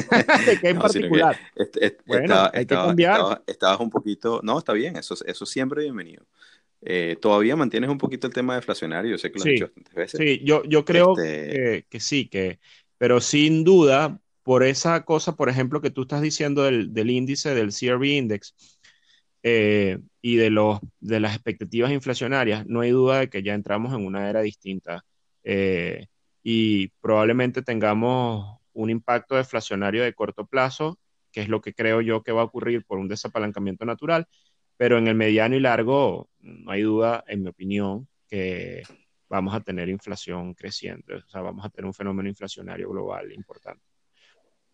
*laughs* ¿De qué en No, sino que particular? est- est- Bueno, estaba, hay que cambiar. estaba- estabas un poquito, no, está bien, eso, eso siempre bienvenido. Eh, todavía mantienes un poquito el tema deflacionario, yo sé que lo has dicho bastantes veces. sí, yo, yo creo Este, que, que sí, que, pero sin duda, por esa cosa, por ejemplo, que tú estás diciendo del, del índice del CRB Index eh, y de los, de las expectativas inflacionarias, no hay duda de que ya entramos en una era distinta eh, y probablemente tengamos un impacto deflacionario de corto plazo, que es lo que creo yo que va a ocurrir por un desapalancamiento natural, pero en el mediano y largo, no hay duda, en mi opinión, que vamos a tener inflación creciente, o sea, vamos a tener un fenómeno inflacionario global importante.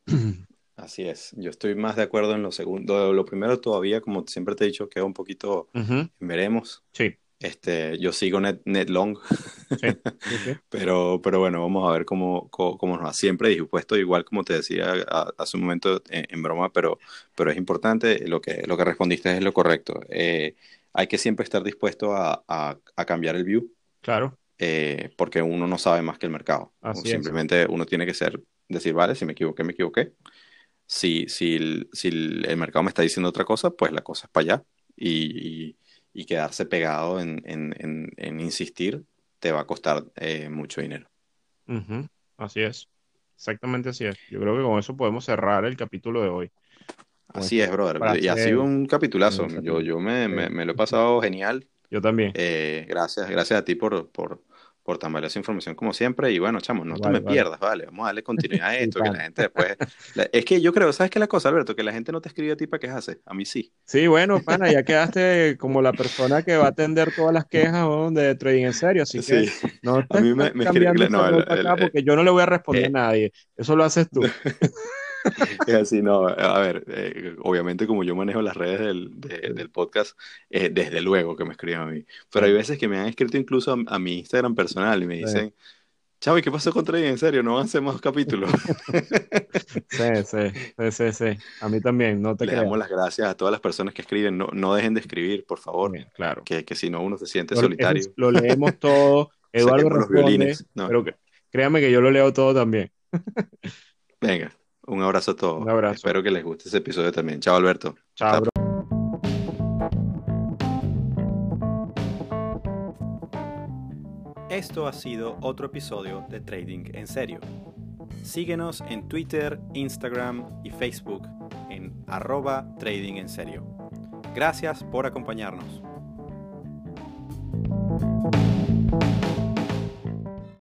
*clears throat* así es, yo estoy más de acuerdo en lo segundo. Lo primero todavía, como siempre te he dicho, queda un poquito, Ujú, veremos. Sí, Este, yo sigo net, net long, *laughs* sí, sí. pero, pero bueno, vamos a ver cómo, cómo, cómo nos va. Siempre dispuesto, igual como te decía hace un momento en, en broma, pero, pero es importante, lo que, lo que respondiste es lo correcto. Eh, hay que siempre estar dispuesto a, a, a cambiar el view, Claro, eh, porque uno no sabe más que el mercado. así es. Simplemente uno tiene que ser, decir, vale, si me equivoqué, me equivoqué. Si, si, el, si el, el mercado me está diciendo otra cosa, pues la cosa es para allá. Y, y- y quedarse pegado en, en, en, en insistir te va a costar eh, mucho dinero. Ujú, Así es, exactamente así es. Yo creo que con eso podemos cerrar el capítulo de hoy. Así es, brother. Y ha sido un capitulazo. Yo, yo me, me, lo he pasado genial. Yo también. Eh, gracias, gracias a ti por, por, por tan valiosa información como siempre. Y bueno, chamo, no te me pierdas, ¿vale? Vamos a darle continuidad a *laughs* esto, que la gente después... *laughs* es que yo creo, ¿sabes qué es la cosa, Alberto? Que la gente no te escribe a ti para quejarse, a mí sí. Sí, bueno, pana, ya quedaste como la persona que va a atender todas las quejas de trading en serio, así que no te a mí me, me no, porque yo no le voy a responder a eh, nadie, eso lo haces tú. *laughs* *laughs* es así, no, a ver, eh, obviamente como yo manejo las redes del, del podcast, eh, desde luego que me escriben a mí, pero hay veces que me han escrito incluso a, mi Instagram personal y me dicen, Chavo, ¿y qué pasó con Trading en serio? ¿No van a hacer más capítulos? *laughs* sí, sí, sí, sí, a mí también, no te Le damos las gracias a todas las personas que escriben, no, no dejen de escribir, por favor, claro. que, que si no uno se siente solitario. lo leemos *laughs* todo, Eduardo responde, pero que, créame que yo lo leo todo también. Venga. Un abrazo a todos. Un abrazo. Espero que les guste ese episodio también. Chao, Alberto. Chao. Esto ha sido otro episodio de Trading en Serio. Síguenos en Twitter, Instagram y Facebook en arroba Trading Serio. Gracias por acompañarnos.